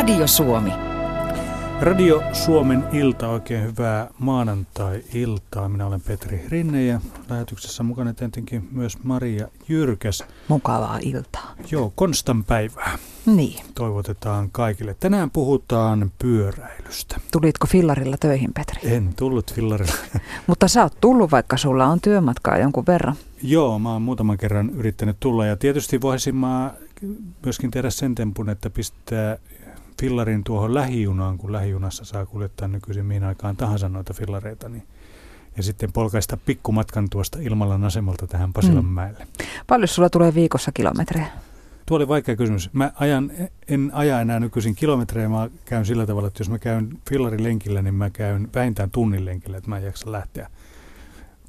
Radio Suomi. Radio Suomen ilta, oikein hyvää maanantai-iltaa. Minä olen Petri Rinne ja lähetyksessä mukana tietenkin myös Maria Jyrkäs. Mukavaa iltaa. Joo, Konstan päivää. Niin. Toivotetaan kaikille. Tänään puhutaan pyöräilystä. Tulitko fillarilla töihin, Petri? En tullut fillarilla. Mutta sä oot tullut, vaikka sulla on työmatkaa jonkun verran. Joo, mä oon muutaman kerran yrittänyt tulla ja tietysti voisin mä myöskin tehdä sen tempun, että pistää fillarin tuohon lähijunaan, kun lähijunassa saa kuljettaa nykyisin mihin aikaan tahansa noita fillareita, niin ja sitten polkaista pikkumatkan tuosta Ilmalan asemalta tähän Pasilanmäelle. Mm. Paljon sulla tulee viikossa kilometrejä? Tuo oli vaikea kysymys. Mä ajan, en aja enää nykyisin kilometrejä, mä käyn sillä tavalla, että jos mä käyn fillarilenkillä, niin mä käyn vähintään tunnin lenkillä, että mä en jaksa lähteä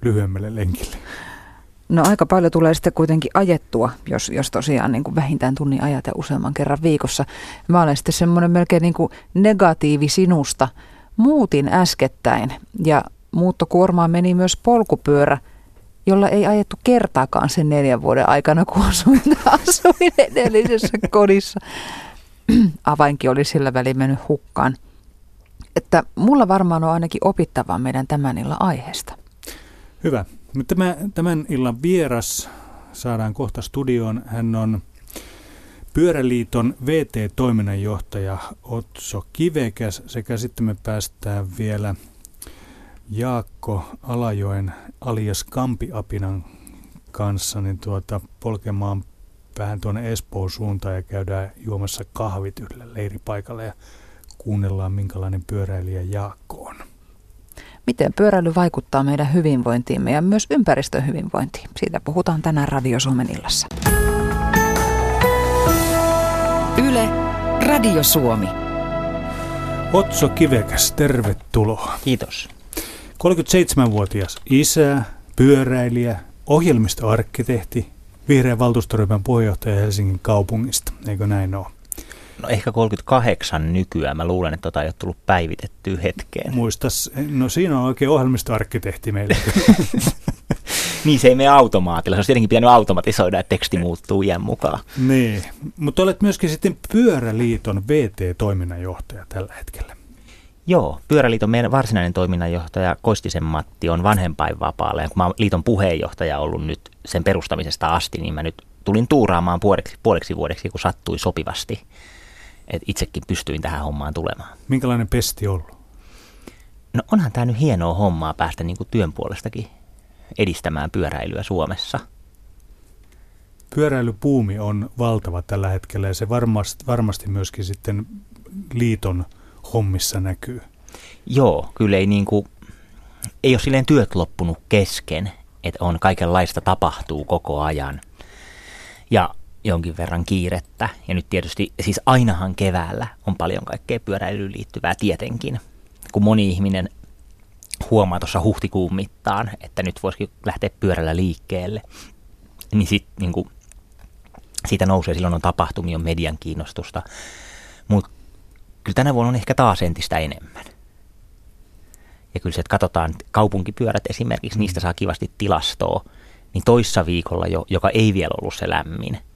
lyhyemmälle lenkille. No aika paljon tulee sitten kuitenkin ajettua, jos, jos tosiaan niin kuin vähintään tunnin ajat ja useamman kerran viikossa. Mä olen sitten semmoinen melkein niin kuin negatiivi sinusta. Muutin äskettäin ja muuttokuormaan meni myös polkupyörä, jolla ei ajettu kertaakaan sen neljän vuoden aikana, kun asuin, asuin edellisessä kodissa. Avainkin oli sillä välin mennyt hukkaan. Että mulla varmaan on ainakin opittavaa meidän tämän illan aiheesta. Hyvä. Tämä, tämän illan vieras saadaan kohta studioon. Hän on Pyöräliiton VT-toiminnanjohtaja Otso Kivekäs sekä sitten me päästään vielä Jaakko Alajoen alias Kampiapinan kanssa niin tuota, polkemaan vähän tuonne Espoon suuntaan ja käydään juomassa kahvit yhdellä leiripaikalla ja kuunnellaan minkälainen pyöräilijä Jaakko on miten pyöräily vaikuttaa meidän hyvinvointiimme ja myös ympäristön hyvinvointiin. Siitä puhutaan tänään Radio Suomen illassa. Yle, Radio Suomi. Otso Kivekäs, tervetuloa. Kiitos. 37-vuotias isä, pyöräilijä, ohjelmistoarkkitehti, vihreän valtuustoryhmän puheenjohtaja Helsingin kaupungista. Eikö näin ole? No ehkä 38 nykyään. Mä luulen, että tota ei ole tullut päivitettyä hetkeen. Muistas, no siinä on oikein ohjelmistoarkkitehti meillä. niin, se ei mene automaatilla. Se olisi tietenkin pitänyt automatisoida, että teksti muuttuu iän mukaan. Niin, mutta olet myöskin sitten Pyöräliiton VT-toiminnanjohtaja tällä hetkellä. Joo, Pyöräliiton meidän varsinainen toiminnanjohtaja Koistisen Matti on vanhempainvapaalla. Ja kun mä oon liiton puheenjohtaja ollut nyt sen perustamisesta asti, niin mä nyt tulin tuuraamaan puoleksi, puoleksi vuodeksi, kun sattui sopivasti että itsekin pystyin tähän hommaan tulemaan. Minkälainen pesti ollut? No onhan tämä nyt hienoa hommaa päästä niin kuin työn puolestakin edistämään pyöräilyä Suomessa. Pyöräilypuumi on valtava tällä hetkellä ja se varmasti, varmasti myöskin sitten liiton hommissa näkyy. Joo, kyllä ei, niin kuin, ei ole silleen työt loppunut kesken, että on kaikenlaista tapahtuu koko ajan. Ja jonkin verran kiirettä. Ja nyt tietysti, siis ainahan keväällä on paljon kaikkea pyöräilyyn liittyvää tietenkin. Kun moni ihminen huomaa tuossa huhtikuun mittaan, että nyt voisikin lähteä pyörällä liikkeelle, niin, sit, niin kuin, siitä nousee, silloin on tapahtumia, on median kiinnostusta. Mutta kyllä tänä vuonna on ehkä taas entistä enemmän. Ja kyllä se, että katsotaan kaupunkipyörät esimerkiksi, niistä saa kivasti tilastoa, niin toissa viikolla jo, joka ei vielä ollut se lämmin –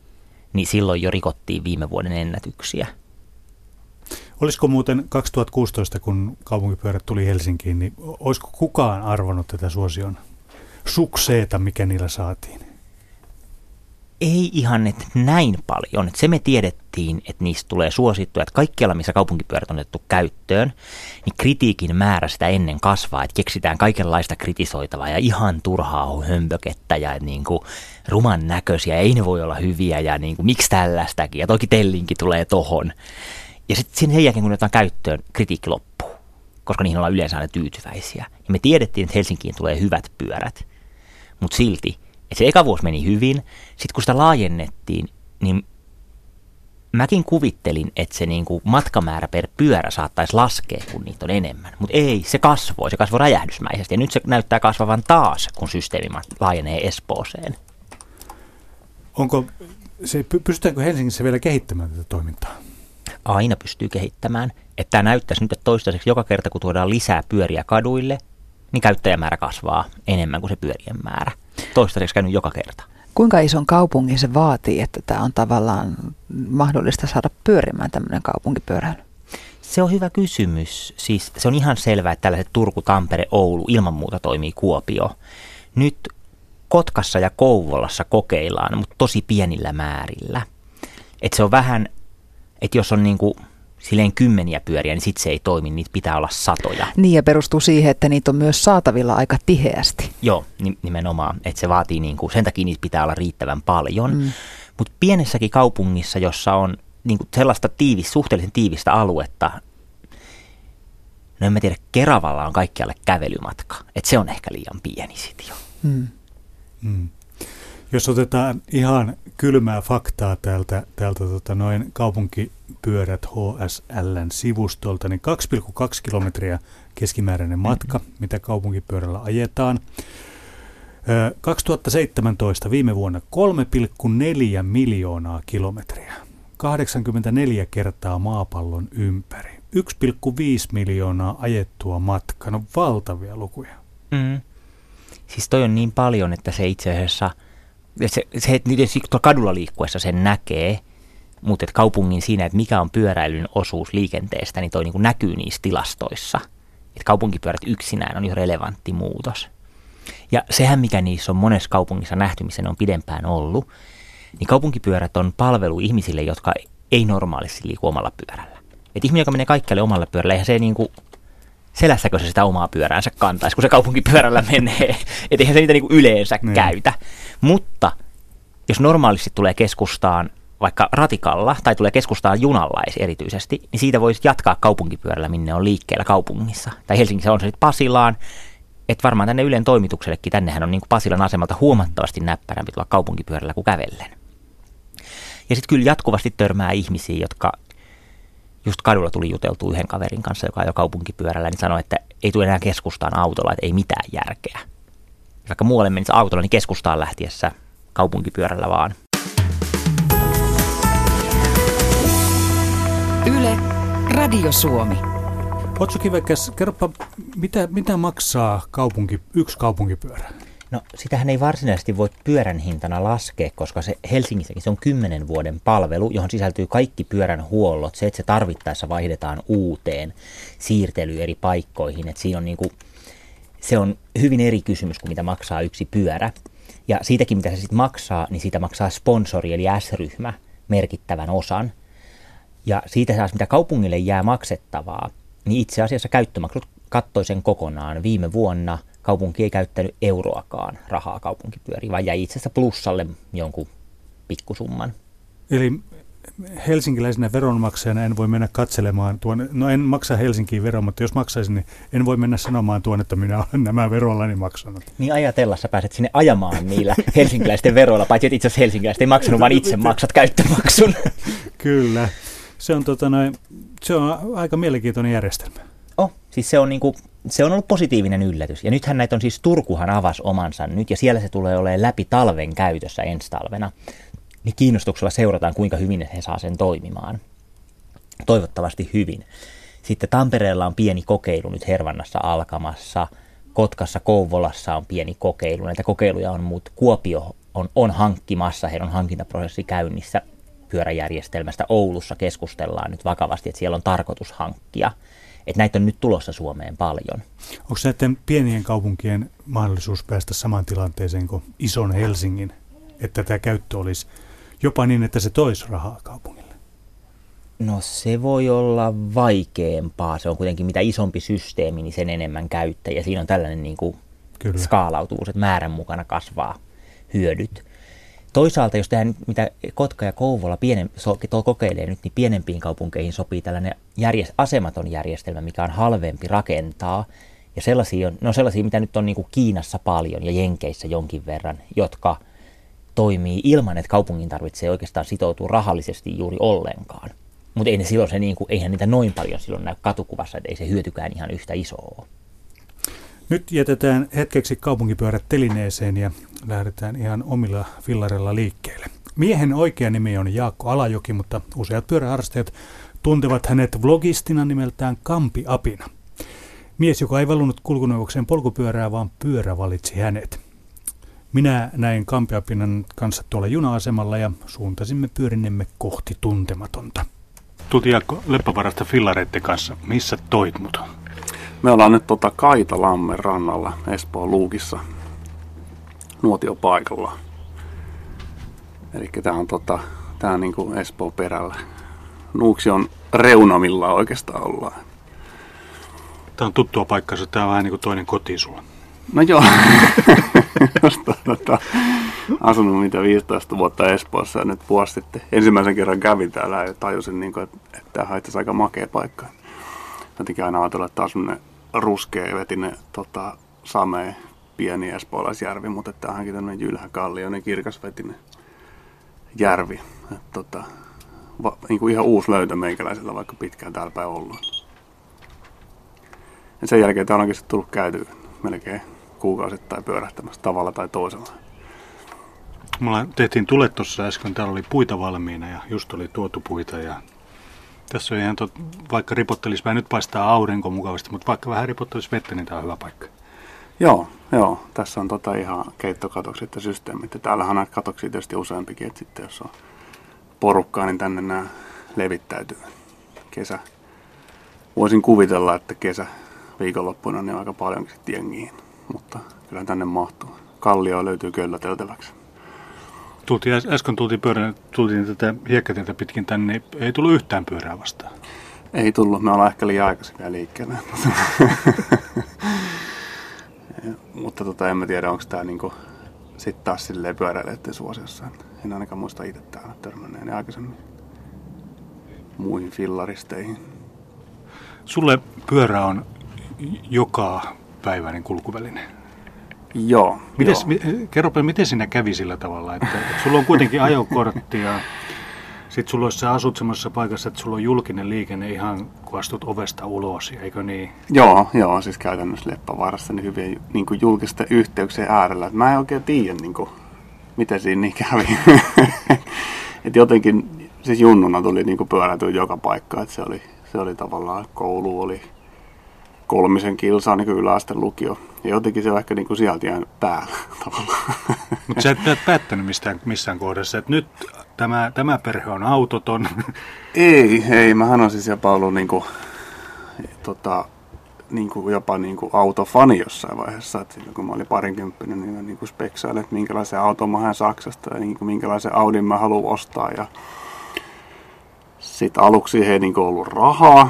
niin silloin jo rikottiin viime vuoden ennätyksiä. Olisiko muuten 2016, kun kaupunkipyörät tuli Helsinkiin, niin olisiko kukaan arvonnut tätä suosion sukseeta, mikä niillä saatiin? Ei ihan että näin paljon. Että se me tiedettiin, että niistä tulee suosittuja, että kaikkialla, missä kaupunkipyörät on otettu käyttöön, niin kritiikin määrä sitä ennen kasvaa, että keksitään kaikenlaista kritisoitavaa ja ihan turhaa hömpökettä ja niin kuin ruman näköisiä, ei ne voi olla hyviä ja niin kuin, miksi tällaistakin ja toki tellinkin tulee tohon. Ja sitten sen jälkeen, kun ne otetaan käyttöön, kritiikki loppuu, koska niihin ollaan yleensä aina tyytyväisiä. Ja me tiedettiin, että Helsinkiin tulee hyvät pyörät, mutta silti et se eka vuosi meni hyvin. Sitten kun sitä laajennettiin, niin mäkin kuvittelin, että se niinku matkamäärä per pyörä saattaisi laskea, kun niitä on enemmän. Mutta ei, se kasvoi. Se kasvoi räjähdysmäisesti. Ja nyt se näyttää kasvavan taas, kun systeemi laajenee Espooseen. Onko se, pystytäänkö Helsingissä vielä kehittämään tätä toimintaa? Aina pystyy kehittämään. Että tämä näyttäisi nyt, että toistaiseksi joka kerta, kun tuodaan lisää pyöriä kaduille, niin käyttäjämäärä kasvaa enemmän kuin se pyörien määrä toistaiseksi käynyt joka kerta. Kuinka ison kaupungin se vaatii, että tämä on tavallaan mahdollista saada pyörimään tämmöinen kaupunkipyöräily? Se on hyvä kysymys. Siis se on ihan selvää, että tällaiset Turku, Tampere, Oulu ilman muuta toimii Kuopio. Nyt Kotkassa ja Kouvolassa kokeillaan, mutta tosi pienillä määrillä. Et se on vähän, että jos on niinku silleen kymmeniä pyöriä, niin sitten se ei toimi, niitä pitää olla satoja. Niin ja perustuu siihen, että niitä on myös saatavilla aika tiheästi. Joo, nimenomaan, että se vaatii niinku, sen takia niitä pitää olla riittävän paljon. Mm. Mutta pienessäkin kaupungissa, jossa on niinku sellaista tiivis, suhteellisen tiivistä aluetta, no en mä tiedä, Keravalla on kaikkialle kävelymatka, että se on ehkä liian pieni sitten jo. Mm. Mm. Jos otetaan ihan kylmää faktaa täältä, täältä tota noin kaupunkipyörät HSLn sivustolta, niin 2,2 kilometriä keskimääräinen matka, mm-hmm. mitä kaupunkipyörällä ajetaan. 2017 viime vuonna 3,4 miljoonaa kilometriä. 84 kertaa maapallon ympäri. 1,5 miljoonaa ajettua matkaa. No valtavia lukuja. Mm. Siis toi on niin paljon, että se itse asiassa, se, se että tuolla kadulla liikkuessa sen näkee, mutta kaupungin siinä, että mikä on pyöräilyn osuus liikenteestä, niin toi niin kuin näkyy niissä tilastoissa. Että kaupunkipyörät yksinään on jo relevantti muutos. Ja sehän, mikä niissä on monessa kaupungissa nähty, missä ne on pidempään ollut, niin kaupunkipyörät on palvelu ihmisille, jotka ei normaalisti liiku omalla pyörällä. Et ihminen, joka menee kaikkialle omalla pyörällä, eihän se niin kuin selässäkö se sitä omaa pyöräänsä kantaisi, kun se kaupunkipyörällä menee. Että eihän se niitä niinku yleensä niin. käytä. Mutta jos normaalisti tulee keskustaan vaikka ratikalla tai tulee keskustaan junalla erityisesti, niin siitä voisi jatkaa kaupunkipyörällä, minne on liikkeellä kaupungissa. Tai Helsingissä on se sitten Pasilaan, että varmaan tänne Ylen toimituksellekin, tännehän on niin kuin Pasilan asemalta huomattavasti näppärämpi tulla kaupunkipyörällä kuin kävellen. Ja sitten kyllä jatkuvasti törmää ihmisiä, jotka just kadulla tuli juteltu yhden kaverin kanssa, joka on jo kaupunkipyörällä, niin sanoi, että ei tule enää keskustaan autolla, että ei mitään järkeä. Vaikka muualle menisi autolla, niin keskustaan lähtiessä kaupunkipyörällä vaan. Yle, Radio Suomi. Otso Kivekäs, kerropa, mitä, mitä maksaa kaupunki, yksi kaupunkipyörä? No sitähän ei varsinaisesti voi pyörän hintana laskea, koska se Helsingissäkin se on 10 vuoden palvelu, johon sisältyy kaikki pyörän huollot. Se, että se tarvittaessa vaihdetaan uuteen siirtely eri paikkoihin. Että siinä on niin kuin, se on hyvin eri kysymys kuin mitä maksaa yksi pyörä. Ja siitäkin, mitä se sitten maksaa, niin siitä maksaa sponsori eli S-ryhmä merkittävän osan. Ja siitä taas, mitä kaupungille jää maksettavaa, niin itse asiassa käyttömaksut kattoi sen kokonaan viime vuonna – kaupunki ei käyttänyt euroakaan rahaa kaupunkipyöriin, vaan jäi itse asiassa plussalle jonkun pikkusumman. Eli helsinkiläisenä veronmaksajana en voi mennä katselemaan tuon, no en maksa Helsinkiin veroa, mutta jos maksaisin, niin en voi mennä sanomaan tuon, että minä olen nämä verollani maksanut. Niin ajatella, sä pääset sinne ajamaan niillä helsinkiläisten veroilla, paitsi että itse asiassa helsinkiläiset ei maksanut, vaan itse maksat käyttömaksun. Kyllä, se on, tota noin, se on aika mielenkiintoinen järjestelmä. Oh, siis se on niinku se on ollut positiivinen yllätys. Ja nythän näitä on siis Turkuhan avas omansa nyt ja siellä se tulee olemaan läpi talven käytössä ensi talvena. Niin kiinnostuksella seurataan, kuinka hyvin he saa sen toimimaan. Toivottavasti hyvin. Sitten Tampereella on pieni kokeilu nyt Hervannassa alkamassa. Kotkassa, Kouvolassa on pieni kokeilu. Näitä kokeiluja on, mutta Kuopio on, on hankkimassa, heidän on hankintaprosessi käynnissä pyöräjärjestelmästä. Oulussa keskustellaan nyt vakavasti, että siellä on tarkoitus hankkia – että näitä on nyt tulossa Suomeen paljon. Onko näiden pienien kaupunkien mahdollisuus päästä samaan tilanteeseen kuin ison Helsingin, että tämä käyttö olisi jopa niin, että se toisi rahaa kaupungille? No se voi olla vaikeampaa. Se on kuitenkin mitä isompi systeemi, niin sen enemmän käyttäjä. Siinä on tällainen niin kuin Kyllä. skaalautuvuus, että määrän mukana kasvaa hyödyt. Toisaalta, jos tehdään mitä Kotka ja Kouvola pienen, so, kokeilee nyt, niin pienempiin kaupunkeihin sopii tällainen järjest, asematon järjestelmä, mikä on halvempi rakentaa. Ja sellaisia on, no sellaisia, mitä nyt on niin kuin Kiinassa paljon ja Jenkeissä jonkin verran, jotka toimii ilman, että kaupungin tarvitsee oikeastaan sitoutua rahallisesti juuri ollenkaan. Mutta ei ne silloin se, niin kuin, eihän niitä noin paljon silloin näy katukuvassa, että ei se hyötykään ihan yhtä isoa nyt jätetään hetkeksi kaupunkipyörät telineeseen ja lähdetään ihan omilla fillarilla liikkeelle. Miehen oikea nimi on Jaakko Alajoki, mutta useat pyöräharrastajat tuntevat hänet vlogistina nimeltään Kampi Apina. Mies, joka ei valunut kulkuneuvokseen polkupyörää, vaan pyörä valitsi hänet. Minä näin Kampiapinan kanssa tuolla juna-asemalla ja suuntasimme pyörinnemme kohti tuntematonta. tultiin Jaakko Leppävarasta fillareiden kanssa. Missä toit mut? Me ollaan nyt tota Kaitalammen rannalla Espoon Luukissa nuotiopaikalla. Eli tää on, tota, tää on niinku Espoon perällä. Nuuksi on reunamilla oikeastaan ollaan. Tämä on tuttua paikkaa, se tämä on vähän niin kuin toinen koti sulla. No joo, Josta, tota, asunut mitä 15 vuotta Espoossa ja nyt vuosi sitten ensimmäisen kerran kävin täällä ja tajusin, niin kuin, että, että tämä itse aika makea paikka. Jotenkin aina ajatella, että on semmoinen ruskea vetinen tota, samee pieni espoolaisjärvi, mutta tämähänkin tämmöinen jylhä kallioinen kirkasvetinen järvi. Et, tota, va, niin kuin ihan uusi löytö meikäläisellä, vaikka pitkään täällä päin ollut. Ja sen jälkeen täällä onkin tullut käyty melkein kuukausittain pyörähtämässä tavalla tai toisella. Mulla tehtiin tulet tuossa äsken, täällä oli puita valmiina ja just oli tuotu puita ja tässä on ihan tot, vaikka ripottelisi vähän, nyt paistaa aurinko mukavasti, mutta vaikka vähän ripottelisi vettä, niin tämä on hyvä paikka. Joo, joo. Tässä on tota ihan keittokatokset ja systeemit. Ja täällähän on katoksia tietysti useampikin, että sitten jos on porukkaa, niin tänne nämä levittäytyy. Kesä. Voisin kuvitella, että kesä viikonloppuna niin aika paljonkin sitten jengiin, mutta kyllä tänne mahtuu. Kallio löytyy köllöteltäväksi. Tultiin, äsken tultiin, pyörän, tultiin tätä hiekkatietä pitkin tänne, niin ei tullut yhtään pyörää vastaan. Ei tullut, me ollaan ehkä liian aikaisin vielä liikkeellä. mutta tota, en mä tiedä, onko tämä niinku, sitten taas silleen pyöräilijöiden suosiossa. En ainakaan muista itse täällä törmänneeni aikaisemmin muihin fillaristeihin. Sulle pyörä on joka päiväinen kulkuväline. Joo. Mites, joo. Mi, kerropa, miten sinä kävi sillä tavalla, että, että sulla on kuitenkin ajokortti ja sitten sulla sä asut semmoisessa paikassa, että sulla on julkinen liikenne ihan kun astut ovesta ulos, eikö niin? Joo, joo, siis käytännössä Leppävaarassa niin hyvin niin kuin julkisten yhteyksien äärellä. Mä en oikein tiedä, niin kuin, miten siinä niin kävi. Et jotenkin, siis junnuna tuli niin kuin pyörätyä joka paikka, että se oli, se oli tavallaan, koulu oli kolmisen kilsaa niin yläasteen lukio. Ja jotenkin se on ehkä niin kuin sieltä jäänyt päällä tavallaan. Mutta sä et, et päättänyt mistään, missään kohdassa, että nyt tämä, tämä perhe on autoton. Ei, ei. Mähän on siis jopa ollut niin kuin, tota, niin kuin jopa niin kuin autofani jossain vaiheessa. Et silloin kun mä olin parinkymppinen, niin mä niin kuin speksailin, että minkälaisen auton mä hän Saksasta ja niin kuin minkälaisen Audin mä haluan ostaa. Ja sitten aluksi ei niin kuin ollut rahaa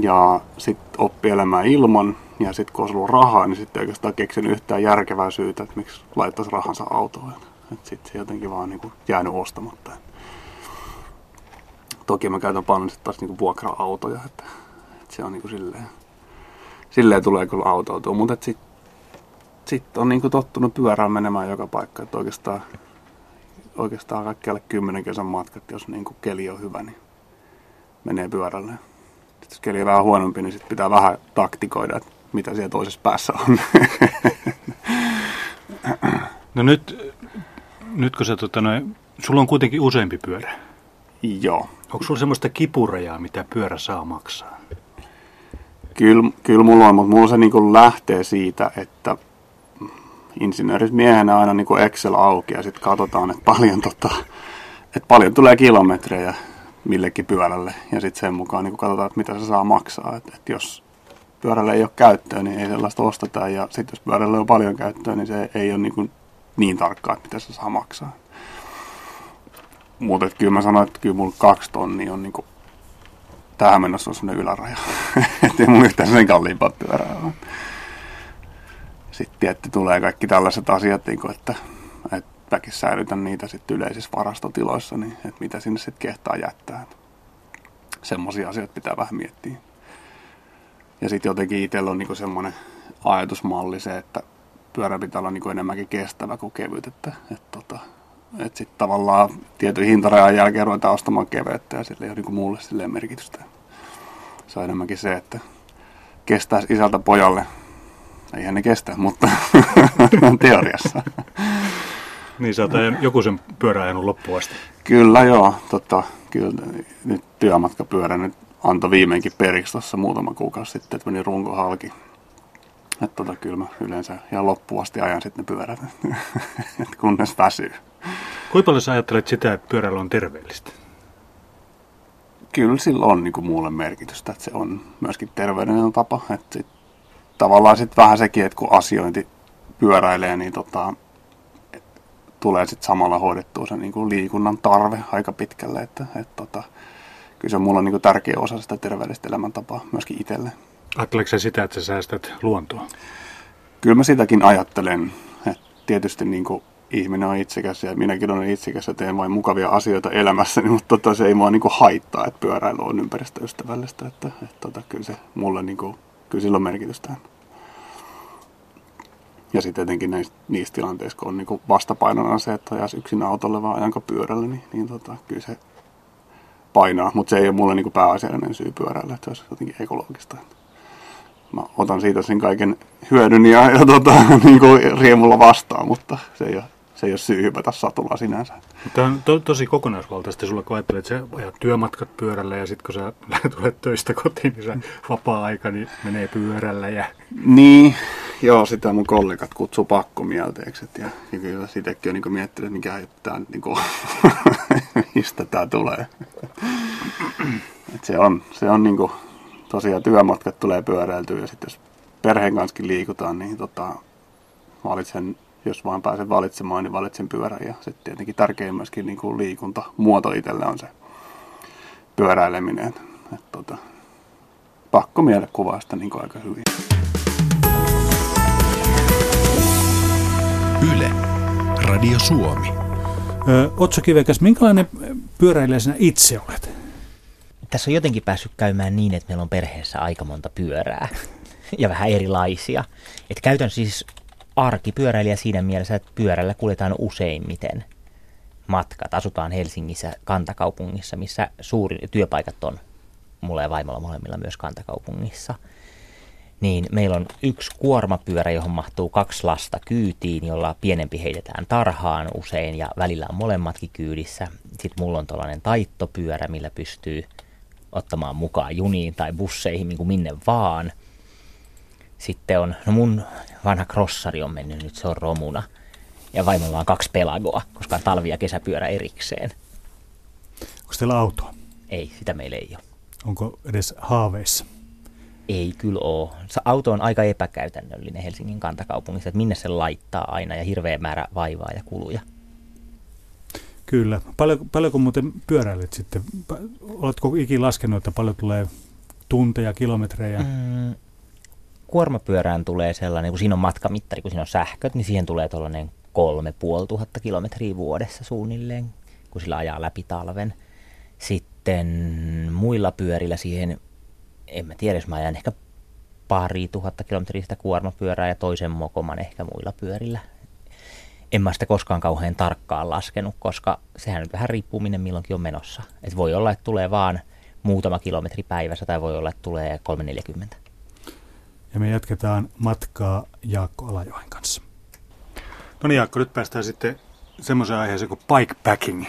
ja sitten oppi elämään ilman. Ja sitten kun olisi ollut rahaa, niin sitten oikeastaan keksin yhtään järkevää syytä, että miksi laittaisi rahansa autoon. Sitten se jotenkin vaan niin kuin jäänyt ostamatta. Toki mä käytän paljon sitten taas niin vuokra-autoja, että, että se on niin kuin silleen, silleen tulee kyllä autoutua. Mutta sitten sit on niin kuin tottunut pyörään menemään joka paikka. Että oikeastaan, oikeastaan kaikkialle kymmenen kesän matkat, jos niin kuin keli on hyvä, niin menee pyörälle. Sitten jos keli on vähän huonompi, niin sitten pitää vähän taktikoida, että mitä siellä toisessa päässä on. No nyt, nyt kun sä, tota, noin, sulla on kuitenkin useampi pyörä. Joo. Onko sulla semmoista kipurajaa, mitä pyörä saa maksaa? Kyllä, kyllä mulla on, mutta mulla se niin lähtee siitä, että insinöörismiehenä aina niin Excel auki ja sitten katsotaan, että paljon, tota, että paljon tulee kilometrejä millekin pyörälle ja sitten sen mukaan niin katsotaan, että mitä se saa maksaa. Että, että jos pyörällä ei ole käyttöä, niin ei sellaista osteta ja sitten jos pyörällä on paljon käyttöä, niin se ei ole niin, kuin niin tarkkaa, että mitä se saa maksaa. Mutta kyllä mä sanoin, että kyllä mulla kaksi tonnia on niin kuin, tähän mennessä on sellainen yläraja. että ei mun yhtään sen kalliimpaa pyörää ole. Sitten tietty tulee kaikki tällaiset asiat, niin kuin, että, että väkin säilytän niitä sitten yleisissä varastotiloissa, niin että mitä sinne sitten kehtaa jättää. Semmoisia asioita pitää vähän miettiä. Ja sitten jotenkin itsellä on niinku semmoinen ajatusmalli se, että pyörä pitää olla niinku enemmänkin kestävä kuin kevyt. Että, et tota, et sitten tavallaan tietyn hintarajan jälkeen ruvetaan ostamaan keveyttä ja sille ei ole niinku mulle silleen merkitystä. Se on enemmänkin se, että kestäisi isältä pojalle. Eihän ne kestä, mutta teoriassa. Niin, sä oot joku sen pyörä ajanut loppuun asti. Kyllä joo, tota, kyllä nyt työmatkapyörä nyt antoi viimeinkin periksi tuossa muutama kuukausi sitten, että meni runko halki. Että tota, kyllä mä yleensä ihan loppuun asti ajan sitten ne pyörät, kunnes väsyy. Kuinka paljon sä ajattelet sitä, että pyöräily on terveellistä? kyllä sillä on niin kuin mulle merkitystä, että se on myöskin terveydellinen tapa. Että sit, tavallaan sitten vähän sekin, että kun asiointi pyöräilee, niin tota, tulee sitten samalla hoidettua se niin kuin liikunnan tarve aika pitkälle. Että, et tota, kyllä se on mulla niin kuin tärkeä osa sitä terveellistä elämäntapaa myöskin itselle. Ajatteleeko sä sitä, että sä säästät luontoa? Kyllä mä sitäkin ajattelen. Että tietysti niin kuin ihminen on itsekäs ja minäkin olen itsekäs ja teen vain mukavia asioita elämässäni, mutta tota, se ei mua niin kuin haittaa, että pyöräily on ympäristöystävällistä. Että, että tota, kyllä se mulle niin kuin, kyllä sillä on merkitystä. Ja sitten tietenkin näissä, niissä tilanteissa, kun on niin vastapainona se, että ajas yksin autolle vaan ajanko pyörällä, niin, niin tota, kyllä se painaa. Mutta se ei ole mulle niin pääasiallinen syy pyörällä, että se olisi jotenkin ekologista. Mä otan siitä sen kaiken hyödyn ja, ja tota, niin kuin riemulla vastaan, mutta se ei ole se ei ole syy hypätä satulla sinänsä. Tämä on to, tosi kokonaisvaltaista sulla, kun ajattelet, että sä ajat työmatkat pyörällä ja sitten kun sä tulet töistä kotiin, niin sä vapaa-aika niin menee pyörällä. Ja... Niin, joo, sitä mun kollegat kutsuu pakkomielteeksi. Ja, ja kyllä sitäkin on niin miettinyt, mikä tämä, niin kuin, mistä tämä tulee. Et se on, se on niin kuin, tosiaan työmatkat tulee pyöräiltyä ja sitten jos perheen kanssa liikutaan, niin tota, valitsen jos vaan pääsen valitsemaan, niin valitsen pyörän. Ja sitten tietenkin tärkein myöskin niin kuin liikunta, muoto itselle on se pyöräileminen. Et, tota, pakko mielekuvaa sitä niin aika hyvin. Radio Suomi. Ö, Otso Kivekäs, minkälainen pyöräilijä sinä itse olet? Tässä on jotenkin päässyt käymään niin, että meillä on perheessä aika monta pyörää ja vähän erilaisia. Et käytän siis arkipyöräilijä siinä mielessä, että pyörällä kuljetaan useimmiten matkat. Asutaan Helsingissä kantakaupungissa, missä suuri työpaikat on mulla ja vaimolla molemmilla myös kantakaupungissa. Niin meillä on yksi kuormapyörä, johon mahtuu kaksi lasta kyytiin, jolla pienempi heitetään tarhaan usein ja välillä on molemmatkin kyydissä. Sitten mulla on tällainen taittopyörä, millä pystyy ottamaan mukaan juniin tai busseihin niin kuin minne vaan – sitten on, no mun vanha crossari on mennyt nyt, se on romuna. Ja vaimolla on kaksi pelagoa, koska on talvi- ja kesäpyörä erikseen. Onko teillä auto? Ei, sitä meillä ei ole. Onko edes haaveissa? Ei kyllä ole. Auto on aika epäkäytännöllinen Helsingin kantakaupungissa, että minne se laittaa aina ja hirveä määrä vaivaa ja kuluja. Kyllä. Paljon, paljonko muuten pyöräilet sitten? Oletko ikinä laskenut, että paljon tulee tunteja, kilometrejä? Mm, kuormapyörään tulee sellainen, kun siinä on matkamittari, kun siinä on sähköt, niin siihen tulee tuollainen kolme puoli tuhatta kilometriä vuodessa suunnilleen, kun sillä ajaa läpi talven. Sitten muilla pyörillä siihen, en mä tiedä, jos mä ajan ehkä pari tuhatta kilometriä sitä kuormapyörää ja toisen mokoman ehkä muilla pyörillä. En mä sitä koskaan kauhean tarkkaan laskenut, koska sehän nyt vähän riippuu minne milloinkin on menossa. Et voi olla, että tulee vaan muutama kilometri päivässä tai voi olla, että tulee 340 ja me jatketaan matkaa Jaakko Alajoen kanssa. No niin Jaakko, nyt päästään sitten semmoiseen aiheeseen kuin bikepacking.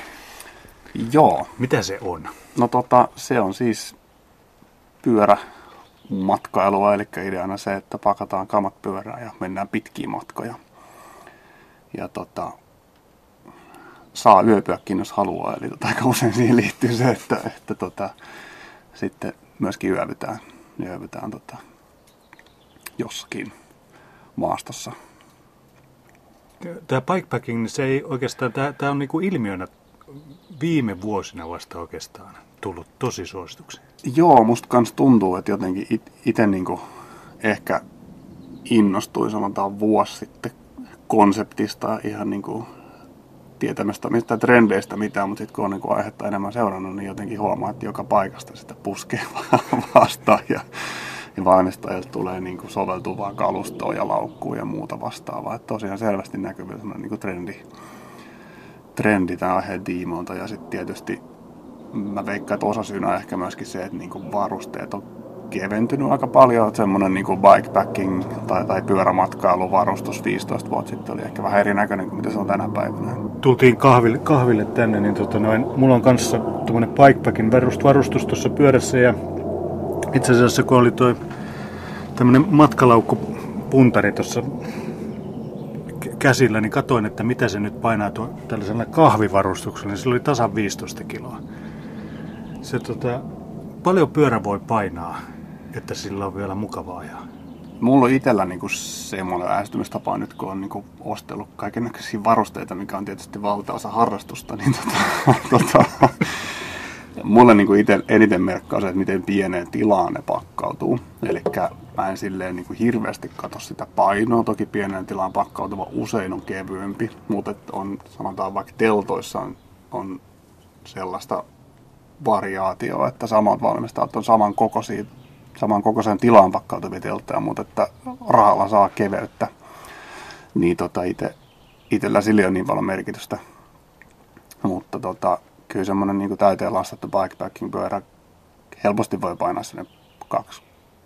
Joo. Mitä se on? No tota, se on siis pyörä matkailua, eli ideana se, että pakataan kamat pyörään ja mennään pitkiä matkoja. Ja tota, saa yöpyäkin, jos haluaa. Eli tota, aika usein siihen liittyy se, että, että tota, sitten myöskin yövytään, yövytään tota, jossakin maastossa. Tämä bikepacking, se ei oikeastaan, tämä, tämä on niin kuin ilmiönä viime vuosina vasta oikeastaan tullut tosi suosituksi. Joo, musta kans tuntuu, että jotenkin itse niin ehkä innostuin sanotaan vuosi sitten konseptista ihan niin kuin tietämästä mistä trendeistä mitään, mutta sitten kun on niin kuin aihetta enemmän seurannut, niin jotenkin huomaa, että joka paikasta sitä puskee vastaan ja niin valmistajilta tulee niin kuin soveltuvaa kalustoa ja laukkuu ja muuta vastaavaa. Että tosiaan selvästi näkyy sellainen niin kuin trendi, trendi tämän aiheen tiimoilta. Ja sitten tietysti mä veikkaan, että osasyynä on ehkä myöskin se, että niin kuin varusteet on keventynyt aika paljon. Että semmoinen niin kuin bikepacking tai, tai pyörämatkailuvarustus 15 vuotta sitten oli ehkä vähän erinäköinen kuin mitä se on tänä päivänä. Tultiin kahville, kahville tänne, niin tota noin, mulla on kanssa tuommoinen bikepacking varustus tuossa pyörässä ja itse asiassa kun oli tuo tämmöinen matkalaukkupuntari tuossa käsillä, niin katoin, että mitä se nyt painaa tuo tällaisella kahvivarustuksella, niin se oli tasan 15 kiloa. Se tota, paljon pyörä voi painaa, että sillä on vielä mukavaa ajaa? Mulla on itsellä niinku semmoinen lähestymistapa nyt, kun on niinku ostellut kaikenlaisia varusteita, mikä on tietysti valtaosa harrastusta, niin tota, tota, mulle niinku ite, eniten merkkaa se, että miten pieneen tilaan ne pakkautuu. Eli mä en silleen niinku hirveästi katso sitä painoa. Toki pieneen tilaan pakkautuva usein on kevyempi, mutta on, sanotaan vaikka teltoissa on, on sellaista variaatioa, että samat valmistajat on saman kokoisia saman kokoisen tilaan pakkautuvia mutta että rahalla saa keveyttä. Niin tota ite, itellä sillä on niin paljon merkitystä. Mutta tota, kyllä semmoinen niin täyteen lastattu bikepacking pyörä helposti voi painaa sinne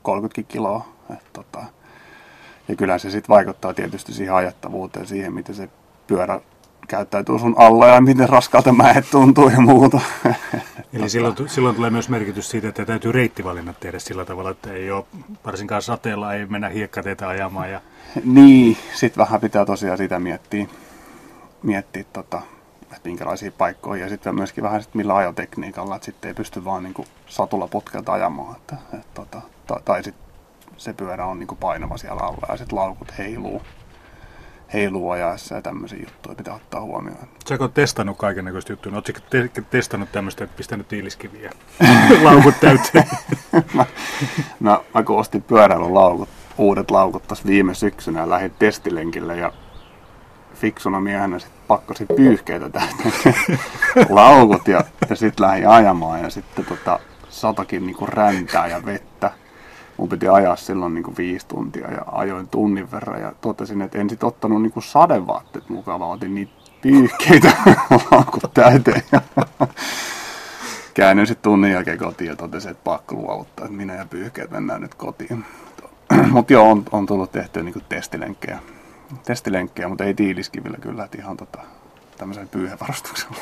30 kiloa. Et tota, ja kyllä se sitten vaikuttaa tietysti siihen ajattavuuteen, siihen miten se pyörä käyttäytyy sun alla ja miten raskaalta mäet tuntuu ja muuta. Eli silloin, silloin tulee myös merkitys siitä, että täytyy reittivalinnat tehdä sillä tavalla, että ei ole varsinkaan sateella, ei mennä hiekkateitä ajamaan. Ja... Niin, sitten vähän pitää tosiaan sitä miettiä, miettiä tota, että minkälaisia paikkoja ja sitten myöskin vähän sit millä ajotekniikalla, että sitten ei pysty vaan niin satulla putkelta ajamaan. Että, et, tota, tai, tai sitten se pyörä on niin painava siellä alla ja sitten laukut heiluu ajaessa ja tämmöisiä juttuja pitää ottaa huomioon. Sä oot testannut kaiken näköistä juttuja. Oletko te- testannut tämmöistä, että pistänyt tiiliskiviä laukut täyteen? mä, mä, mä, kun ostin pyöräilylaukut, uudet laukut tuossa viime syksynä ja lähdin testilenkille ja fiksuna miehenä sitten pakkasin pyyhkeitä täyteen laukut ja, ja sitten lähdin ajamaan ja sitten tota, satakin niinku räntää ja vettä mun piti ajaa silloin niin kuin viisi tuntia ja ajoin tunnin verran ja totesin, että en sitten ottanut niin kuin sadevaatteet mukaan, vaan otin niitä pyyhkeitä laukut täyteen. Käännyin sitten tunnin jälkeen kotiin ja totesin, että pakko luovuttaa, että minä ja pyyhkeet mennään nyt kotiin. mutta joo, on, on tullut tehtyä niin kuin testilenkkejä. testilenkkejä, mutta ei tiiliskivillä kyllä, että ihan tota, tämmöisen pyyhevarastuksella.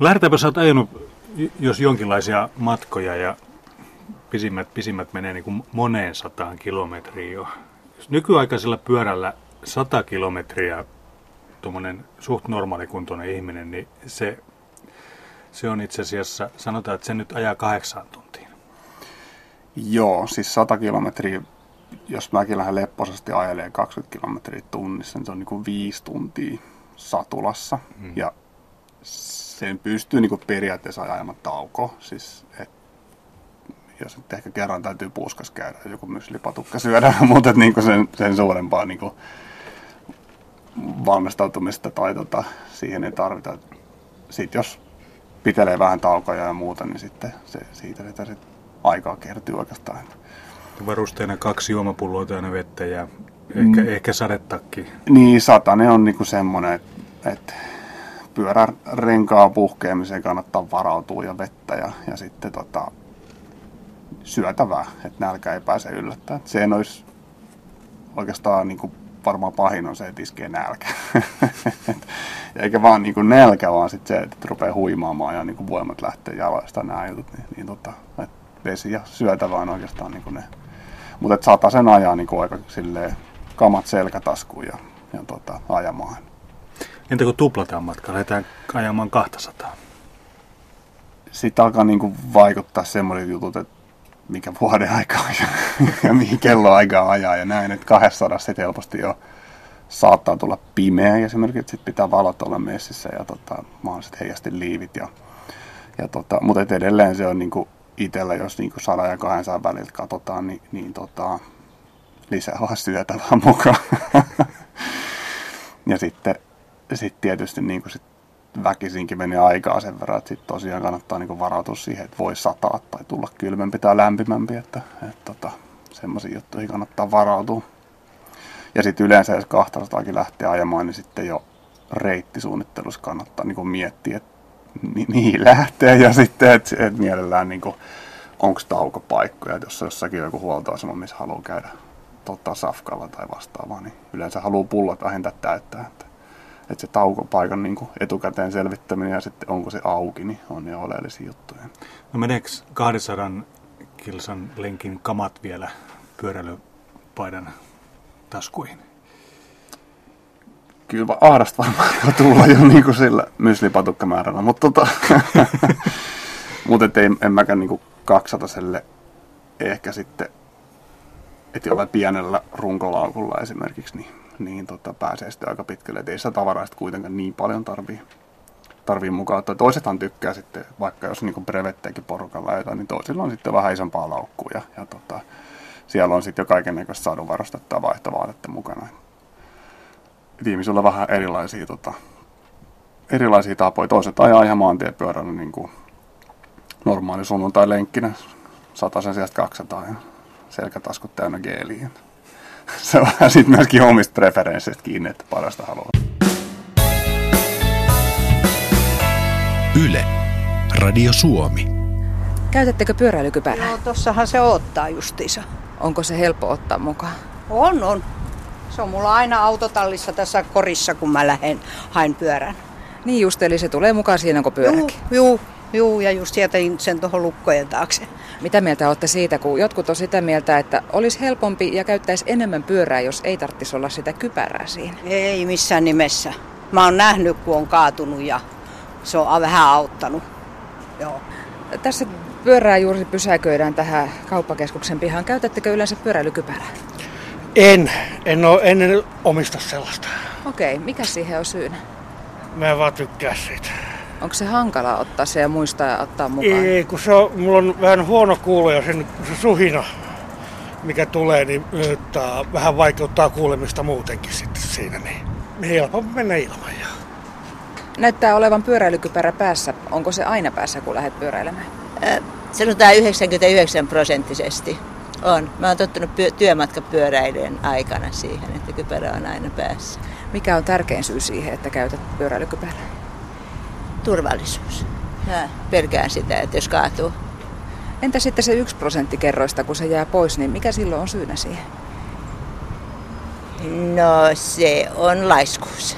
Lähdetäänpä sä oot ajanut jos jonkinlaisia matkoja ja pisimmät, pisimmät menee niin kuin moneen sataan kilometriin jo. Jos nykyaikaisella pyörällä 100 kilometriä tuommoinen suht normaalikuntoinen ihminen, niin se, se on itse asiassa, sanotaan, että se nyt ajaa kahdeksaan tuntiin. Joo, siis 100 kilometriä, jos mäkin lähden lepposasti ajelee 20 kilometriä tunnissa, niin se on niin kuin viisi tuntia satulassa. Hmm. Ja sen pystyy niin kuin periaatteessa ajamaan tauko. Siis, et jos nyt ehkä kerran täytyy puuskas käydä, joku myslipatukka syödä, mutta niin sen, sen suurempaa niin kuin valmistautumista tai tota, siihen ei tarvita. Sitten jos pitelee vähän taukoja ja muuta, niin sitten se, siitä sitä sit aikaa kertyy oikeastaan. Varusteena kaksi juomapulloa täynnä vettä ja ehkä, mm. ehkä sadetakki. Niin, satane on niinku semmoinen, että et pyörärenkaa puhkeamiseen kannattaa varautua ja vettä ja, ja sitten tota, syötävää, että nälkä ei pääse yllättämään. Se en olisi oikeastaan niin kuin varmaan pahin on se, että iskee nälkä. Eikä vaan niin kuin nälkä, vaan sit se, että rupeaa huimaamaan ja niin kuin voimat lähtee jaloista nämä jutut. Niin, niin tota, että vesi ja syötävä on oikeastaan niin kuin ne. Mutta että saattaa sen ajaa niin kuin aika silleen kamat selkätaskuun ja, ja tota, ajamaan. Entä kun tuplataan matka, lähdetään ajamaan 200? Sitten alkaa niin kuin vaikuttaa semmoiset jutut, että mikä vuoden aikaa ja, ja mihin kelloaikaa ajaa ja näin, että 200 sitten helposti jo saattaa tulla pimeä esimerkiksi, että sit pitää valot olla messissä ja tota, mahdolliset heijasti liivit. Ja, ja tota, mutta edelleen se on niinku itsellä, jos niinku 100 ja 200 välillä katsotaan, niin, niin tota, lisää vaan syötävää mukaan. ja sitten sit tietysti niinku sit väkisinkin meni aikaa sen verran, että sitten tosiaan kannattaa niinku varautua siihen, että voi sataa tai tulla kylmempi tai lämpimämpi, että, että tota, semmoisiin juttuihin kannattaa varautua. Ja sitten yleensä, jos 200 lähtee ajamaan, niin sitten jo reittisuunnittelussa kannattaa niinku miettiä, että mi- mihin lähtee ja sitten, että et mielellään niinku, onko taukopaikkoja, että jos on jossakin joku huoltoasema, missä haluaa käydä tota, safkalla tai vastaavaa, niin yleensä haluaa pullot vähentää täyttää. Että että se taukopaikan niin etukäteen selvittäminen ja sitten onko se auki, niin on jo oleellisia juttuja. No meneekö 200 kilsan lenkin kamat vielä pyöräilypaidan taskuihin? Kyllä ahdasta varmaan tulla jo niin kuin sillä myslipatukkamäärällä, mutta tota, Mutta en, en mäkään niinku 200 ehkä sitten, että jollain pienellä runkolaukulla esimerkiksi, niin, niin tota, pääsee sitten aika pitkälle. Et ei sitä tavaraa sitten kuitenkaan niin paljon tarvii, tarvii mukaan. Toisethan tykkää sitten, vaikka jos niin brevetteekin porukalla jotain, niin toisilla on sitten vähän isompaa laukkua ja, ja tota, siellä on sitten jo kaiken näköistä saadun varustettua vaihtovaatetta mukana. Et ihmisillä on vähän erilaisia, tota, erilaisia tapoja. Toiset ajaa ihan maantiepyörällä niin kuin normaali sunnuntai-lenkkinä, sen sijasta 200 ja selkätaskut täynnä geeliä. Se on vähän sitten myöskin omista preferensseistä kiinni, että parasta haluaa. Yle. Radio Suomi. Käytättekö pyöräilykypärää? No tossahan se ottaa justiinsa. Onko se helppo ottaa mukaan? On, on. Se on mulla aina autotallissa tässä korissa, kun mä lähden, hain pyörän. Niin just, eli se tulee mukaan siinä, kun pyöräkin. Juu, juu, juu ja just jätin sen tuohon lukkojen taakse. Mitä mieltä olette siitä, kun jotkut on sitä mieltä, että olisi helpompi ja käyttäisi enemmän pyörää, jos ei tarvitsisi olla sitä kypärää siinä? Ei missään nimessä. Mä oon nähnyt, kun on kaatunut ja se on vähän auttanut. Joo. Tässä pyörää juuri pysäköidään tähän kauppakeskuksen pihaan. Käytättekö yleensä pyöräilykypärää? En. En, ole, en omista sellaista. Okei, mikä siihen on syynä? Mä en vaan tykkää siitä. Onko se hankala ottaa se ja muistaa ja ottaa mukaan? Ei, kun se on, mulla on vähän huono kuulo ja sen, se suhina, mikä tulee, niin yrittää, vähän vaikeuttaa kuulemista muutenkin sitten siinä. Niin helpompi mennä ilman. Ja... Näyttää olevan pyöräilykypärä päässä. Onko se aina päässä, kun lähdet pyöräilemään? Äh, sanotaan 99 prosenttisesti. On. Mä oon tottunut pyö- työmatkapyöräilijän aikana siihen, että kypärä on aina päässä. Mikä on tärkein syy siihen, että käytät pyöräilykypärää? Turvallisuus. Mä pelkään sitä, että jos kaatuu. Entä sitten se yksi prosentti kerroista, kun se jää pois, niin mikä silloin on syynä siihen? No se on laiskuus.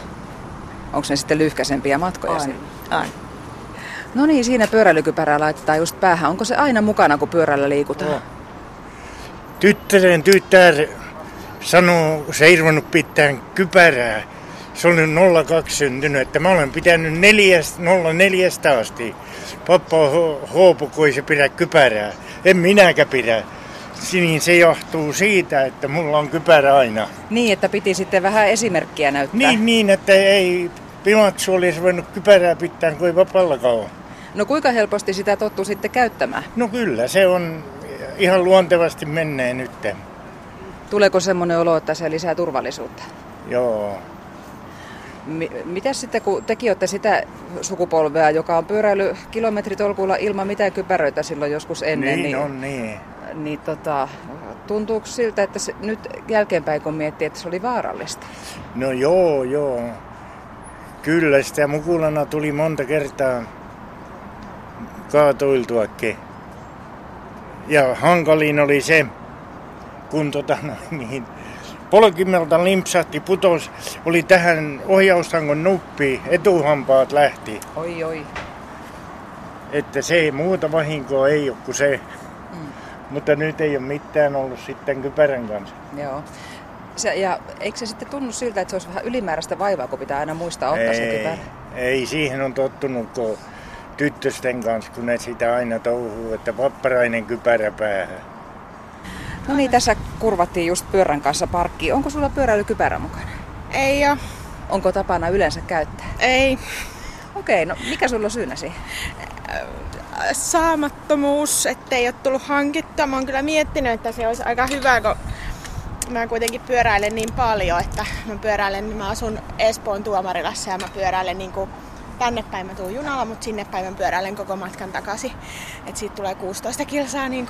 Onko ne sitten lyhkäisempiä matkoja? On. on. No niin, siinä pyöräilykypärää laitetaan just päähän. Onko se aina mukana, kun pyörällä liikutaan? No. Tyttären tytär sanoo, se ei ruvennut pitää kypärää. Se oli 02 syntynyt, että mä olen pitänyt 04 asti. Pappa Hoopu, kun ei se pidä kypärää. En minäkään pidä. Niin se johtuu siitä, että mulla on kypärä aina. Niin, että piti sitten vähän esimerkkiä näyttää. Niin, niin että ei Pimatsu olisi ruvennut kypärää pitää kuin vapallakaan. No kuinka helposti sitä tottu sitten käyttämään? No kyllä, se on ihan luontevasti menee nyt. Tuleeko semmoinen olo, että se lisää turvallisuutta? Joo. M- mitä sitten, kun tekin olette sitä sukupolvea, joka on pyöräily kilometritolkulla ilman mitään kypäröitä silloin joskus ennen? Niin, niin on niin. Niin tota, tuntuuko siltä, että se, nyt jälkeenpäin kun miettii, että se oli vaarallista? No joo, joo. Kyllä, sitä mukulana tuli monta kertaa kaatoiltuakin. Ja hankalin oli se, kun tota, niin, polkimelta limpsahti, putos, oli tähän ohjaustangon nuppi, etuhampaat lähti. Oi, oi. Että se muuta vahinkoa ei ole kuin se. Mm. Mutta nyt ei ole mitään ollut sitten kypärän kanssa. Joo. Se, ja eikö se sitten tunnu siltä, että se olisi vähän ylimääräistä vaivaa, kun pitää aina muistaa ottaa ei, se kypärä? Ei, siihen on tottunut, kun tyttösten kanssa, kun ne sitä aina touhuu, että vapparainen kypärä päähän. No niin, tässä kurvattiin just pyörän kanssa parkkiin. Onko sulla pyöräilykypärä mukana? Ei ole. Onko tapana yleensä käyttää? Ei. Okei, no mikä sulla on syynä siihen? Saamattomuus, ettei ole tullut hankittua. Mä oon kyllä miettinyt, että se olisi aika hyvä, kun mä kuitenkin pyöräilen niin paljon, että mä pyöräilen, niin mä asun Espoon Tuomarilassa ja mä pyöräilen niin kuin tänne päin mä tuun junalla, mutta sinne päin mä pyöräilen koko matkan takaisin. että siitä tulee 16 kilsaa niin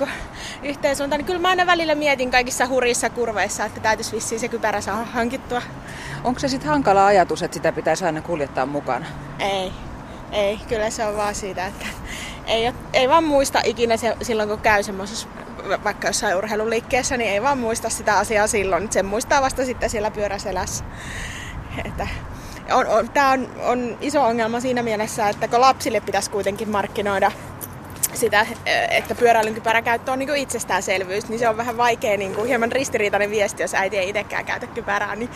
yhteen suuntaan. Niin kyllä mä aina välillä mietin kaikissa hurissa kurveissa, että täytyisi vissiin se kypärä saada hankittua. Onko se sitten hankala ajatus, että sitä pitäisi aina kuljettaa mukana? Ei. Ei, kyllä se on vaan siitä, että ei, ei vaan muista ikinä se, silloin, kun käy semmoisessa vaikka jossain urheiluliikkeessä, niin ei vaan muista sitä asiaa silloin. Sen muistaa vasta sitten siellä pyöräselässä. Että on, on, tämä on, on iso ongelma siinä mielessä, että kun lapsille pitäisi kuitenkin markkinoida sitä, että pyöräilyn kypäräkäyttö on niin itsestäänselvyys, niin se on vähän vaikea, niin kuin, hieman ristiriitainen viesti, jos äiti ei itsekään käytä kypärää. Niin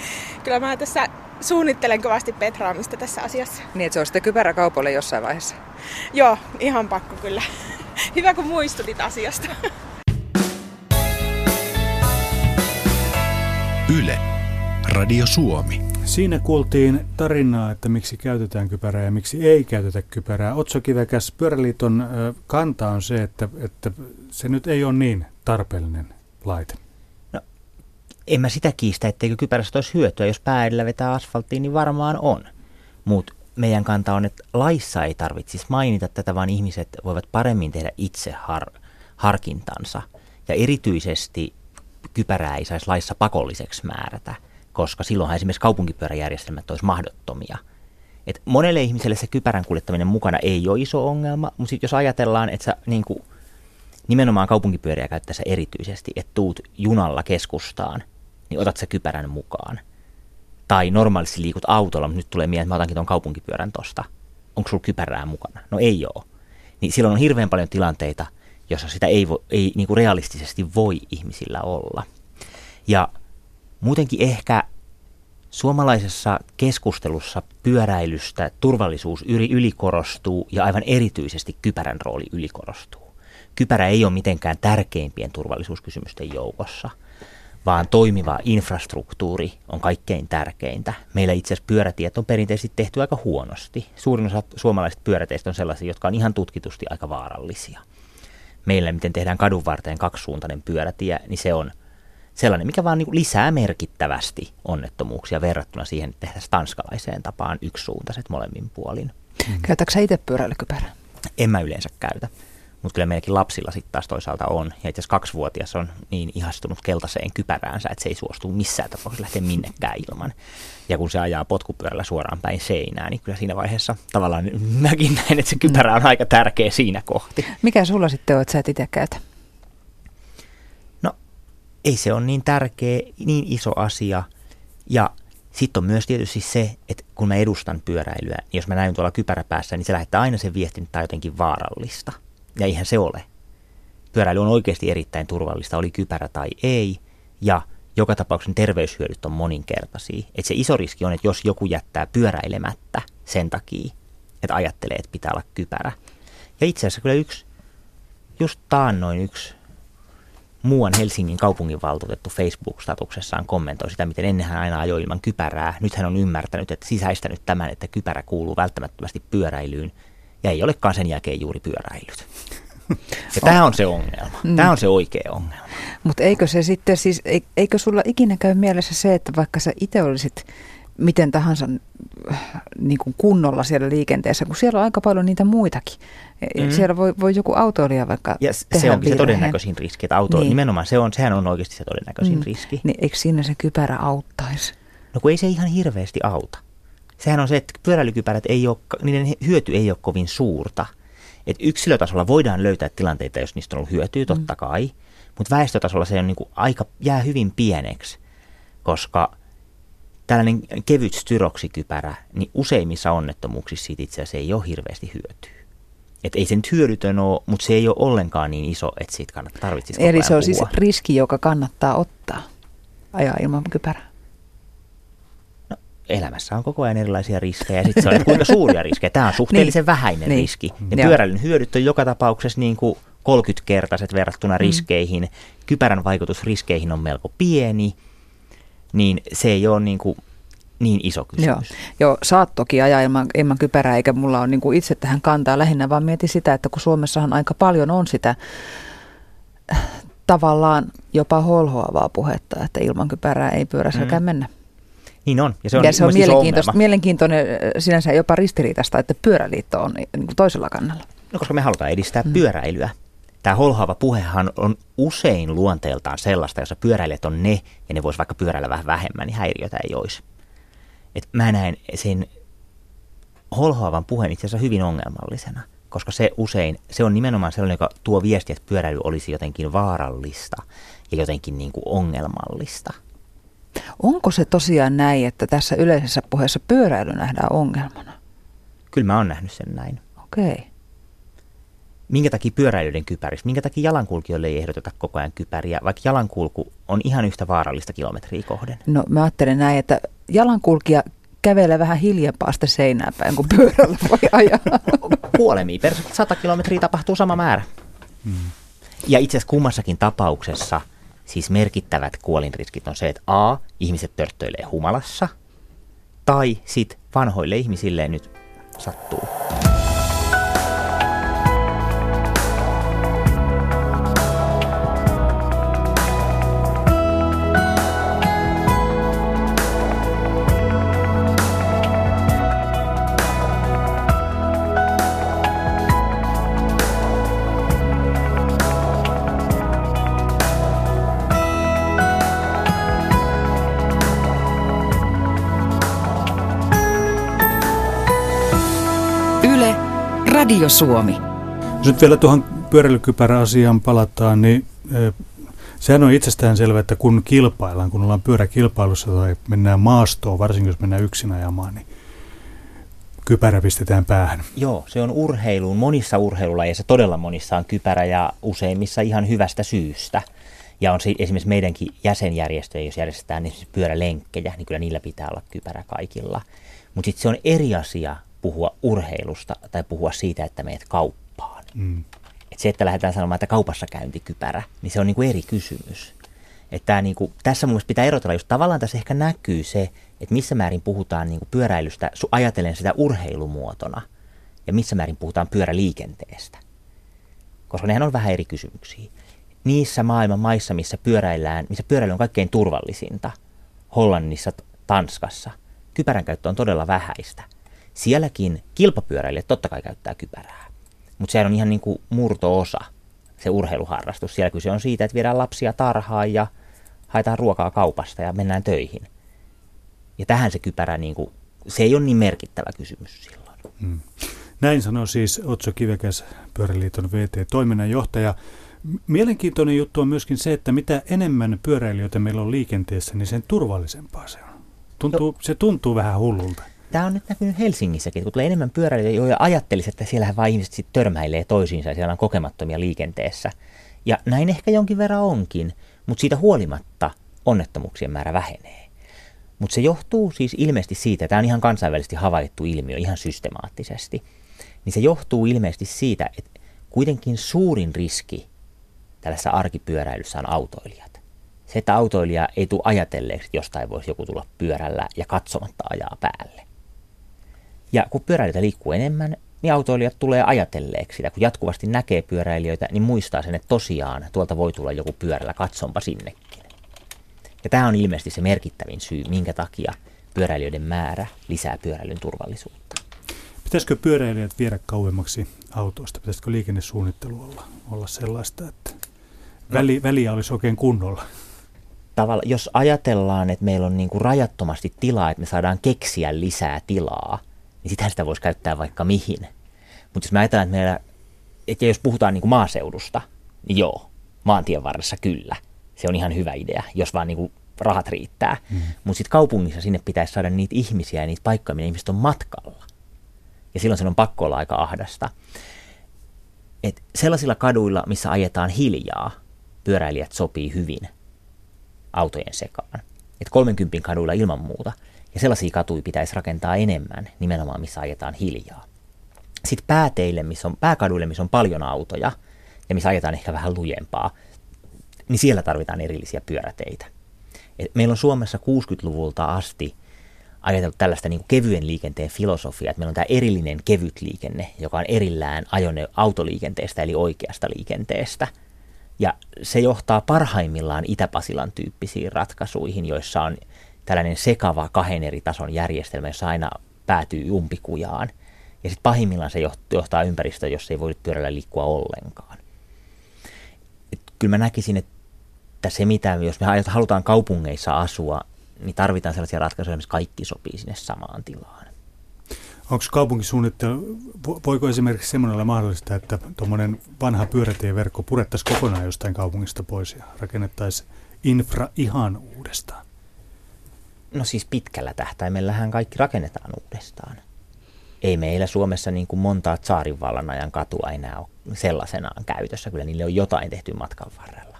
kyllä mä tässä suunnittelen kovasti petraamista tässä asiassa. Niin, että se on sitten kypärä kaupoille jossain vaiheessa. Joo, ihan pakko kyllä. Hyvä kun muistutit asiasta. Yle. Radio Suomi. Siinä kuultiin tarinaa, että miksi käytetään kypärää ja miksi ei käytetä kypärää. Otso Kivekäs, Pyöräliiton kanta on se, että, että se nyt ei ole niin tarpeellinen laite. En mä sitä kiistä, etteikö kypärästä olisi hyötyä. Jos pää vetää asfalttiin, niin varmaan on. Mutta meidän kanta on, että laissa ei tarvitsisi mainita tätä, vaan ihmiset voivat paremmin tehdä itse har- harkintansa. Ja erityisesti kypärää ei saisi laissa pakolliseksi määrätä, koska silloinhan esimerkiksi kaupunkipyöräjärjestelmät olisi mahdottomia. Et monelle ihmiselle se kypärän kuljettaminen mukana ei ole iso ongelma, mutta sitten jos ajatellaan, että sä niin kuin, nimenomaan kaupunkipyöriä käyttäessä erityisesti, että tuut junalla keskustaan, niin otat sä kypärän mukaan. Tai normaalisti liikut autolla, mutta nyt tulee mieleen, että mä otankin tuon kaupunkipyörän tosta. Onko sulla kypärää mukana? No ei ole. Niin silloin on hirveän paljon tilanteita, jossa sitä ei, vo, ei niin kuin realistisesti voi ihmisillä olla. Ja muutenkin ehkä suomalaisessa keskustelussa pyöräilystä turvallisuus yli, ylikorostuu ja aivan erityisesti kypärän rooli ylikorostuu. Kypärä ei ole mitenkään tärkeimpien turvallisuuskysymysten joukossa, vaan toimiva infrastruktuuri on kaikkein tärkeintä. Meillä itse asiassa pyörätiet on perinteisesti tehty aika huonosti. Suurin osa suomalaisista pyöräteistä on sellaisia, jotka on ihan tutkitusti aika vaarallisia. Meillä, miten tehdään kadun varteen kaksisuuntainen pyörätie, niin se on sellainen, mikä vaan niin lisää merkittävästi onnettomuuksia verrattuna siihen, että tehdään tanskalaiseen tapaan yksisuuntaiset molemmin puolin. Mm. Käytätkö sä itse pyöräilykypärää? En mä yleensä käytä. Mutta kyllä meilläkin lapsilla sitten taas toisaalta on. Ja itse asiassa kaksivuotias on niin ihastunut keltaiseen kypäräänsä, että se ei suostu missään tapauksessa lähteä minnekään ilman. Ja kun se ajaa potkupyörällä suoraan päin seinään, niin kyllä siinä vaiheessa tavallaan mäkin näin, että se kypärä on aika tärkeä siinä kohti. Mikä sulla sitten on, että sä et itse käytä? Ei se ole niin tärkeä, niin iso asia. Ja sitten on myös tietysti se, että kun mä edustan pyöräilyä, niin jos mä näyn tuolla kypäräpäässä, niin se lähettää aina sen viestin, että tämä on jotenkin vaarallista – ja eihän se ole. Pyöräily on oikeasti erittäin turvallista, oli kypärä tai ei, ja joka tapauksessa terveyshyödyt on moninkertaisia. Et se iso riski on, että jos joku jättää pyöräilemättä sen takia, että ajattelee, että pitää olla kypärä. Ja itse asiassa kyllä yksi, just taannoin yksi muuan Helsingin kaupunginvaltuutettu Facebook-statuksessaan kommentoi sitä, miten ennen hän aina ajoi ilman kypärää. Nyt hän on ymmärtänyt, että sisäistänyt tämän, että kypärä kuuluu välttämättömästi pyöräilyyn ja ei olekaan sen jälkeen juuri pyöräilyt. Ja tämä on se ongelma. Mm. Tämä on se oikea ongelma. Mutta eikö se sitten siis, eikö sulla ikinä käy mielessä se, että vaikka sä itse olisit miten tahansa niin kuin kunnolla siellä liikenteessä, kun siellä on aika paljon niitä muitakin. Mm. Siellä voi, voi joku autoilija vaikka Ja tehdä se onkin virheen. se todennäköisin riski, että auto, niin. nimenomaan se on, sehän on oikeasti se todennäköisin mm. riski. Niin eikö siinä se kypärä auttaisi? No kun ei se ihan hirveästi auta sehän on se, että pyöräilykypärät ei ole, niiden hyöty ei ole kovin suurta. Et yksilötasolla voidaan löytää tilanteita, jos niistä on ollut hyötyä, totta mm. kai, mutta väestötasolla se on niin kuin aika, jää hyvin pieneksi, koska tällainen kevyt styroksikypärä, niin useimmissa onnettomuuksissa siitä itse asiassa ei ole hirveästi hyötyä. Et ei se nyt hyödytön ole, mutta se ei ole ollenkaan niin iso, että siitä kannattaa tarvitsisi Eli se on siis puhua. siis riski, joka kannattaa ottaa ajaa ilman kypärää elämässä on koko ajan erilaisia riskejä ja sitten se on, että kuinka suuria riskejä. Tämä on suhteellisen niin. vähäinen niin. riski. Ja pyöräilyn hyödyt on joka tapauksessa niin kuin 30-kertaiset verrattuna mm. riskeihin. Kypärän vaikutus riskeihin on melko pieni, niin se ei ole niin kuin niin iso kysymys. Joo, Joo saat toki ajaa ilman, ilman kypärää, eikä mulla ole niin kuin itse tähän kantaa lähinnä, vaan mieti sitä, että kun Suomessahan aika paljon on sitä tavallaan jopa holhoavaa puhetta, että ilman kypärää ei pyöräselkään mm. mennä. Niin on, ja se on, ja se on mielenkiintoista, mielenkiintoinen, sinänsä jopa ristiriitaista, että pyöräliitto on niin kuin toisella kannalla. No koska me halutaan edistää mm. pyöräilyä. Tämä holhaava puhehan on usein luonteeltaan sellaista, jossa pyöräilijät on ne, ja ne vois vaikka pyöräillä vähän vähemmän, niin häiriötä ei olisi. Et mä näen sen holhoavan puheen itse asiassa hyvin ongelmallisena, koska se usein, se on nimenomaan sellainen, joka tuo viestiä, että pyöräily olisi jotenkin vaarallista ja jotenkin niin kuin ongelmallista – Onko se tosiaan näin, että tässä yleisessä puheessa pyöräily nähdään ongelmana? Kyllä mä oon nähnyt sen näin. Okei. Okay. Minkä takia pyöräilyiden kypäristä? Minkä takia jalankulkijoille ei ehdoteta koko ajan kypäriä, vaikka jalankulku on ihan yhtä vaarallista kilometriä kohden? No mä ajattelen näin, että jalankulkija kävellä vähän hiljempaa sitä seinää päin, kun pyörällä voi ajaa. Kuolemia per 100 kilometriä tapahtuu sama määrä. Hmm. Ja itse asiassa kummassakin tapauksessa siis merkittävät kuolinriskit on se, että A, ihmiset törttöilee humalassa, tai sitten vanhoille ihmisille nyt sattuu. Radio Suomi. Jos nyt vielä tuohon pyöräilykypäräasiaan palataan, niin sehän on itsestään selvä, että kun kilpaillaan, kun ollaan pyöräkilpailussa tai mennään maastoon, varsinkin jos mennään yksin ajamaan, niin kypärä pistetään päähän. Joo, se on urheiluun. Monissa urheilulajeissa, todella monissa on kypärä ja useimmissa ihan hyvästä syystä. Ja on se, esimerkiksi meidänkin jäsenjärjestöjä, jos järjestetään esimerkiksi pyörälenkkejä, niin kyllä niillä pitää olla kypärä kaikilla. Mutta sitten se on eri asia puhua urheilusta tai puhua siitä, että meet kauppaan. Mm. Et se, että lähdetään sanomaan, että kaupassa käyntikypärä, niin se on niin kuin eri kysymys. Että niin kuin, tässä mun pitää erotella, just tavallaan tässä ehkä näkyy se, että missä määrin puhutaan niin kuin pyöräilystä, ajatellen sitä urheilumuotona, ja missä määrin puhutaan pyöräliikenteestä. Koska nehän on vähän eri kysymyksiä. Niissä maailman maissa, missä pyöräillään, missä pyöräily on kaikkein turvallisinta, Hollannissa, Tanskassa, kypärän käyttö on todella vähäistä – Sielläkin kilpapyöräilijät totta kai käyttää kypärää, mutta sehän on ihan niin kuin murto-osa se urheiluharrastus. Siellä kyse on siitä, että viedään lapsia tarhaan ja haetaan ruokaa kaupasta ja mennään töihin. Ja tähän se kypärä, niin kuin, se ei ole niin merkittävä kysymys silloin. Hmm. Näin sanoi siis Otso Kivekäs, Pyöräliiton VT-toiminnanjohtaja. Mielenkiintoinen juttu on myöskin se, että mitä enemmän pyöräilijöitä meillä on liikenteessä, niin sen turvallisempaa se on. Tuntuu, se tuntuu vähän hullulta tämä on nyt näkynyt Helsingissäkin, kun tulee enemmän pyöräilijöitä, joilla ajattelisi, että siellähän vain ihmiset sitten törmäilee toisiinsa ja siellä on kokemattomia liikenteessä. Ja näin ehkä jonkin verran onkin, mutta siitä huolimatta onnettomuuksien määrä vähenee. Mutta se johtuu siis ilmeisesti siitä, tämä on ihan kansainvälisesti havaittu ilmiö ihan systemaattisesti, niin se johtuu ilmeisesti siitä, että kuitenkin suurin riski tällaisessa arkipyöräilyssä on autoilijat. Se, että autoilija ei tule ajatelleeksi, että jostain voisi joku tulla pyörällä ja katsomatta ajaa päälle. Ja kun pyöräilijöitä liikkuu enemmän, niin autoilijat tulee ajatelleeksi sitä. Kun jatkuvasti näkee pyöräilijöitä, niin muistaa sen, että tosiaan tuolta voi tulla joku pyörällä, katsonpa sinnekin. Ja tämä on ilmeisesti se merkittävin syy, minkä takia pyöräilijöiden määrä lisää pyöräilyn turvallisuutta. Pitäisikö pyöräilijät viedä kauemmaksi autoista? Pitäisikö liikennesuunnittelu olla, olla sellaista, että väli, no. väliä olisi oikein kunnolla? Tavalla, jos ajatellaan, että meillä on niin kuin rajattomasti tilaa, että me saadaan keksiä lisää tilaa, niin sitähän sitä voisi käyttää vaikka mihin. Mutta jos me ajatellaan, että, meillä, että jos puhutaan niin kuin maaseudusta, niin joo, maantien varressa kyllä. Se on ihan hyvä idea, jos vaan niin kuin rahat riittää. Mm. Mutta sitten kaupungissa sinne pitäisi saada niitä ihmisiä ja niitä paikkoja, minne ihmiset on matkalla. Ja silloin se on pakko olla aika ahdasta. Et sellaisilla kaduilla, missä ajetaan hiljaa, pyöräilijät sopii hyvin autojen sekaan. Et 30 kaduilla ilman muuta – ja sellaisia katuja pitäisi rakentaa enemmän, nimenomaan missä ajetaan hiljaa. Sitten pääteille, missä on, pääkaduille, missä on paljon autoja ja missä ajetaan ehkä vähän lujempaa, niin siellä tarvitaan erillisiä pyöräteitä. Et meillä on Suomessa 60-luvulta asti ajateltu tällaista niin kuin kevyen liikenteen filosofiaa, että meillä on tämä erillinen kevyt liikenne, joka on erillään ajone autoliikenteestä eli oikeasta liikenteestä. Ja se johtaa parhaimmillaan Itä-Pasilan tyyppisiin ratkaisuihin, joissa on tällainen sekava kahden eri tason järjestelmä, jossa aina päätyy umpikujaan. Ja sitten pahimmillaan se johtaa ympäristöön, jossa ei voi pyörällä liikkua ollenkaan. Et kyllä mä näkisin, että se mitä, jos me halutaan kaupungeissa asua, niin tarvitaan sellaisia ratkaisuja, missä kaikki sopii sinne samaan tilaan. Onko kaupunkisuunnittelu, voiko esimerkiksi semmoinen olla mahdollista, että tuommoinen vanha pyörätieverkko purettaisiin kokonaan jostain kaupungista pois ja rakennettaisiin infra ihan uudestaan? No siis pitkällä tähtäimellähän kaikki rakennetaan uudestaan. Ei meillä Suomessa niin kuin montaa tsaarinvallan ajan katua enää ole sellaisenaan käytössä. Kyllä niille on jotain tehty matkan varrella.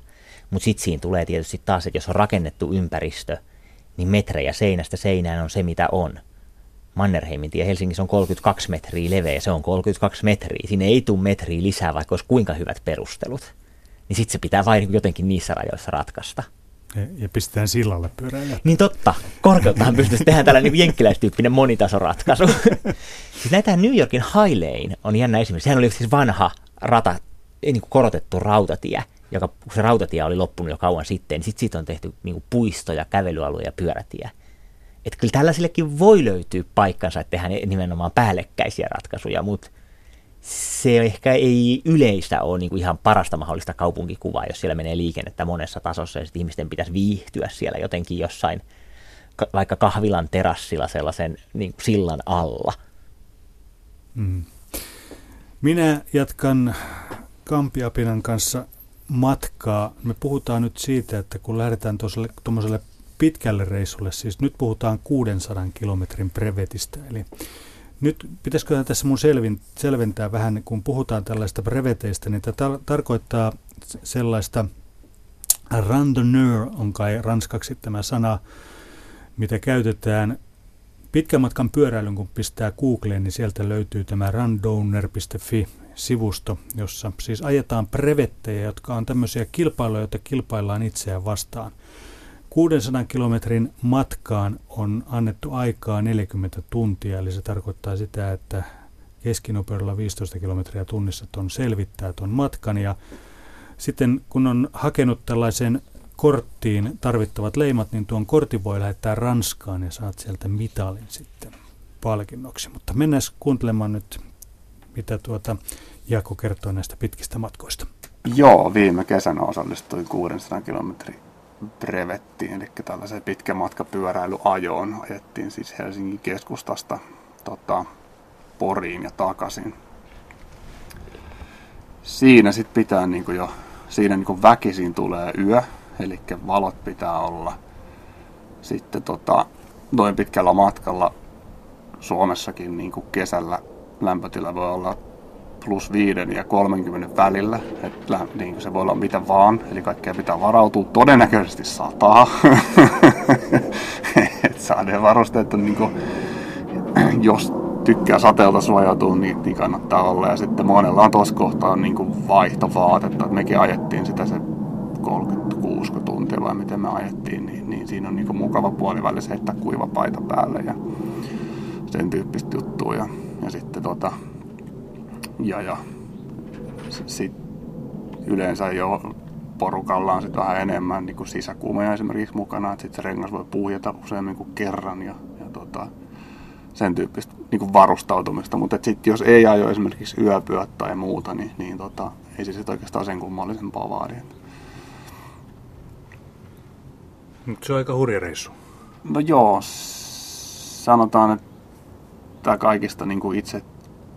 Mutta sitten siinä tulee tietysti taas, että jos on rakennettu ympäristö, niin metrejä seinästä seinään on se mitä on. Mannerheimin tie Helsingissä on 32 metriä leveä, se on 32 metriä. Sinne ei tule metriä lisää, vaikka olisi kuinka hyvät perustelut. Niin sitten se pitää vain jotenkin niissä rajoissa ratkaista. Ja, pistetään sillalle pyöräilijät. Niin totta, korkeuttaan pystyisi tehdä tällainen niin jenkkiläistyyppinen monitasoratkaisu. siis näitä New Yorkin High Lane on jännä esimerkiksi. Sehän oli siis vanha rata, niin kuin korotettu rautatie, joka, kun se rautatie oli loppunut jo kauan sitten, niin sitten siitä on tehty niin kuin puisto ja kävelyalue ja pyörätie. Että kyllä tällaisillekin voi löytyä paikkansa, että tehdään nimenomaan päällekkäisiä ratkaisuja, mutta se ehkä ei yleistä ole niin kuin ihan parasta mahdollista kaupunkikuvaa, jos siellä menee liikennettä monessa tasossa ja sitten ihmisten pitäisi viihtyä siellä jotenkin jossain vaikka kahvilan terassilla sellaisen niin kuin sillan alla. Mm. Minä jatkan Kampiapinan kanssa matkaa. Me puhutaan nyt siitä, että kun lähdetään tuollaiselle pitkälle reissulle, siis nyt puhutaan 600 kilometrin brevetistä, eli nyt pitäisikö tässä mun selvin, selventää vähän, kun puhutaan tällaista breveteistä, niin tämä tarkoittaa sellaista, randonneur on kai ranskaksi tämä sana, mitä käytetään pitkän matkan pyöräilyn, kun pistää Googleen, niin sieltä löytyy tämä randowner.fi sivusto, jossa siis ajetaan brevettejä, jotka on tämmöisiä kilpailuja, joita kilpaillaan itseään vastaan. 600 kilometrin matkaan on annettu aikaa 40 tuntia, eli se tarkoittaa sitä, että keskinopeudella 15 kilometriä tunnissa ton selvittää tuon matkan. Ja sitten kun on hakenut tällaisen korttiin tarvittavat leimat, niin tuon kortin voi lähettää Ranskaan ja saat sieltä mitalin sitten palkinnoksi. Mutta mennään kuuntelemaan nyt, mitä tuota Jako kertoo näistä pitkistä matkoista. Joo, viime kesänä osallistuin 600 kilometriä brevettiin, eli tällaiseen pitkän matkapyöräilyajoon. Ajettiin siis Helsingin keskustasta tota, Poriin ja takaisin. Siinä sitten pitää niin jo, siinä niin väkisin tulee yö, eli valot pitää olla. Sitten tota, noin pitkällä matkalla Suomessakin niin kesällä lämpötila voi olla plus 5 ja 30 välillä. Että niin se voi olla mitä vaan, eli kaikkea pitää varautua. Todennäköisesti sataa. että saadeen varusteet on niin kuin, jos tykkää sateelta suojautua, niin, niin kannattaa olla. Ja sitten monella on tuossa kohtaa niin kuin vaihtovaatetta. Että mekin ajettiin sitä se 36 tuntia vai miten me ajettiin, niin, niin siinä on niin kuin mukava puolivälissä heittää kuiva paita päälle ja sen tyyppistä juttua. Ja, ja sitten tota, ja, ja sit yleensä jo porukalla on sit vähän enemmän niin kuin sisäkuumeja esimerkiksi mukana, että sitten se rengas voi puhjata useammin kuin kerran ja, ja tota, sen tyyppistä niin kuin varustautumista. Mutta sitten jos ei ajo esimerkiksi yöpyöt tai muuta, niin, niin tota, ei se sitten oikeastaan sen kummallisempaa vaadi. Mutta se on aika hurja reissu. No joo, sanotaan, että kaikista niin kuin itse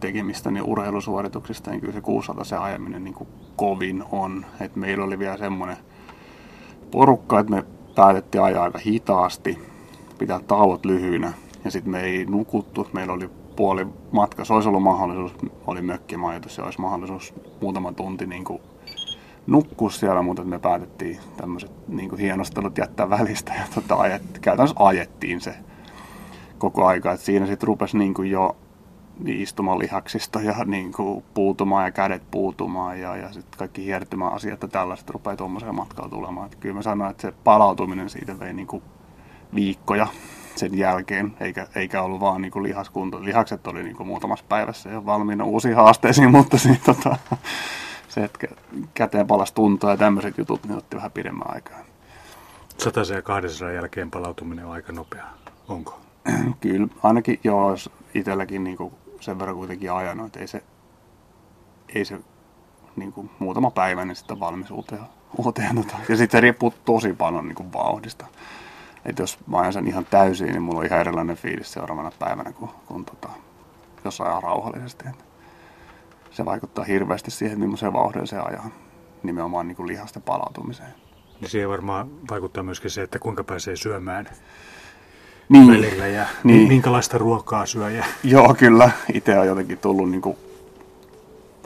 tekemistä niin urheilusuorituksista, niin kyllä se 600 se ajaminen niin kuin kovin on. Et meillä oli vielä semmoinen porukka, että me päätettiin ajaa aika hitaasti, pitää tauot lyhyinä. Ja sitten me ei nukuttu, meillä oli puoli matka, se olisi ollut mahdollisuus, oli mökkimajoitus, se olisi mahdollisuus muutama tunti niin kuin nukkua siellä, mutta me päätettiin tämmöiset niin hienostelut jättää välistä ja tota, ajet, käytännössä ajettiin se koko aika. Et siinä sitten rupesi niin jo istumalihaksista ja niin kuin puutumaan ja kädet puutumaan ja, ja sitten kaikki hiertymä-asiat ja tällaiset rupeaa tuommoisella matkalla tulemaan. Että kyllä mä sanoin, että se palautuminen siitä vei niin kuin viikkoja sen jälkeen, eikä, eikä ollut vaan niin kuin lihaskunto. Lihakset oli niin kuin muutamassa päivässä jo valmiina uusiin haasteisiin, mutta siitä, tota, se, että käteen palas tuntoa ja tämmöiset jutut, niin otti vähän pidemmän aikaa. Sataisen ja 200 jälkeen palautuminen on aika nopea. Onko? Kyllä, ainakin joo, jos itselläkin niin kuin sen verran kuitenkin ajanut, että ei se, ei se niin kuin muutama päivä, niin sitten valmis uuteen. uuteen tota. Ja sitten se riippuu tosi paljon niin kuin vauhdista. Että jos mä ajan sen ihan täysin, niin mulla on ihan erilainen fiilis seuraavana päivänä kuin, kuin tota, jos ajaa rauhallisesti. Että se vaikuttaa hirveästi siihen, millaiseen vauhdilla se ajaa nimenomaan niin kuin lihasta palautumiseen. Niin siihen varmaan vaikuttaa myöskin se, että kuinka pääsee syömään niin. välillä ja niin. minkälaista ruokaa syö. Ja... Joo, kyllä. Itse on jotenkin tullut niin kuin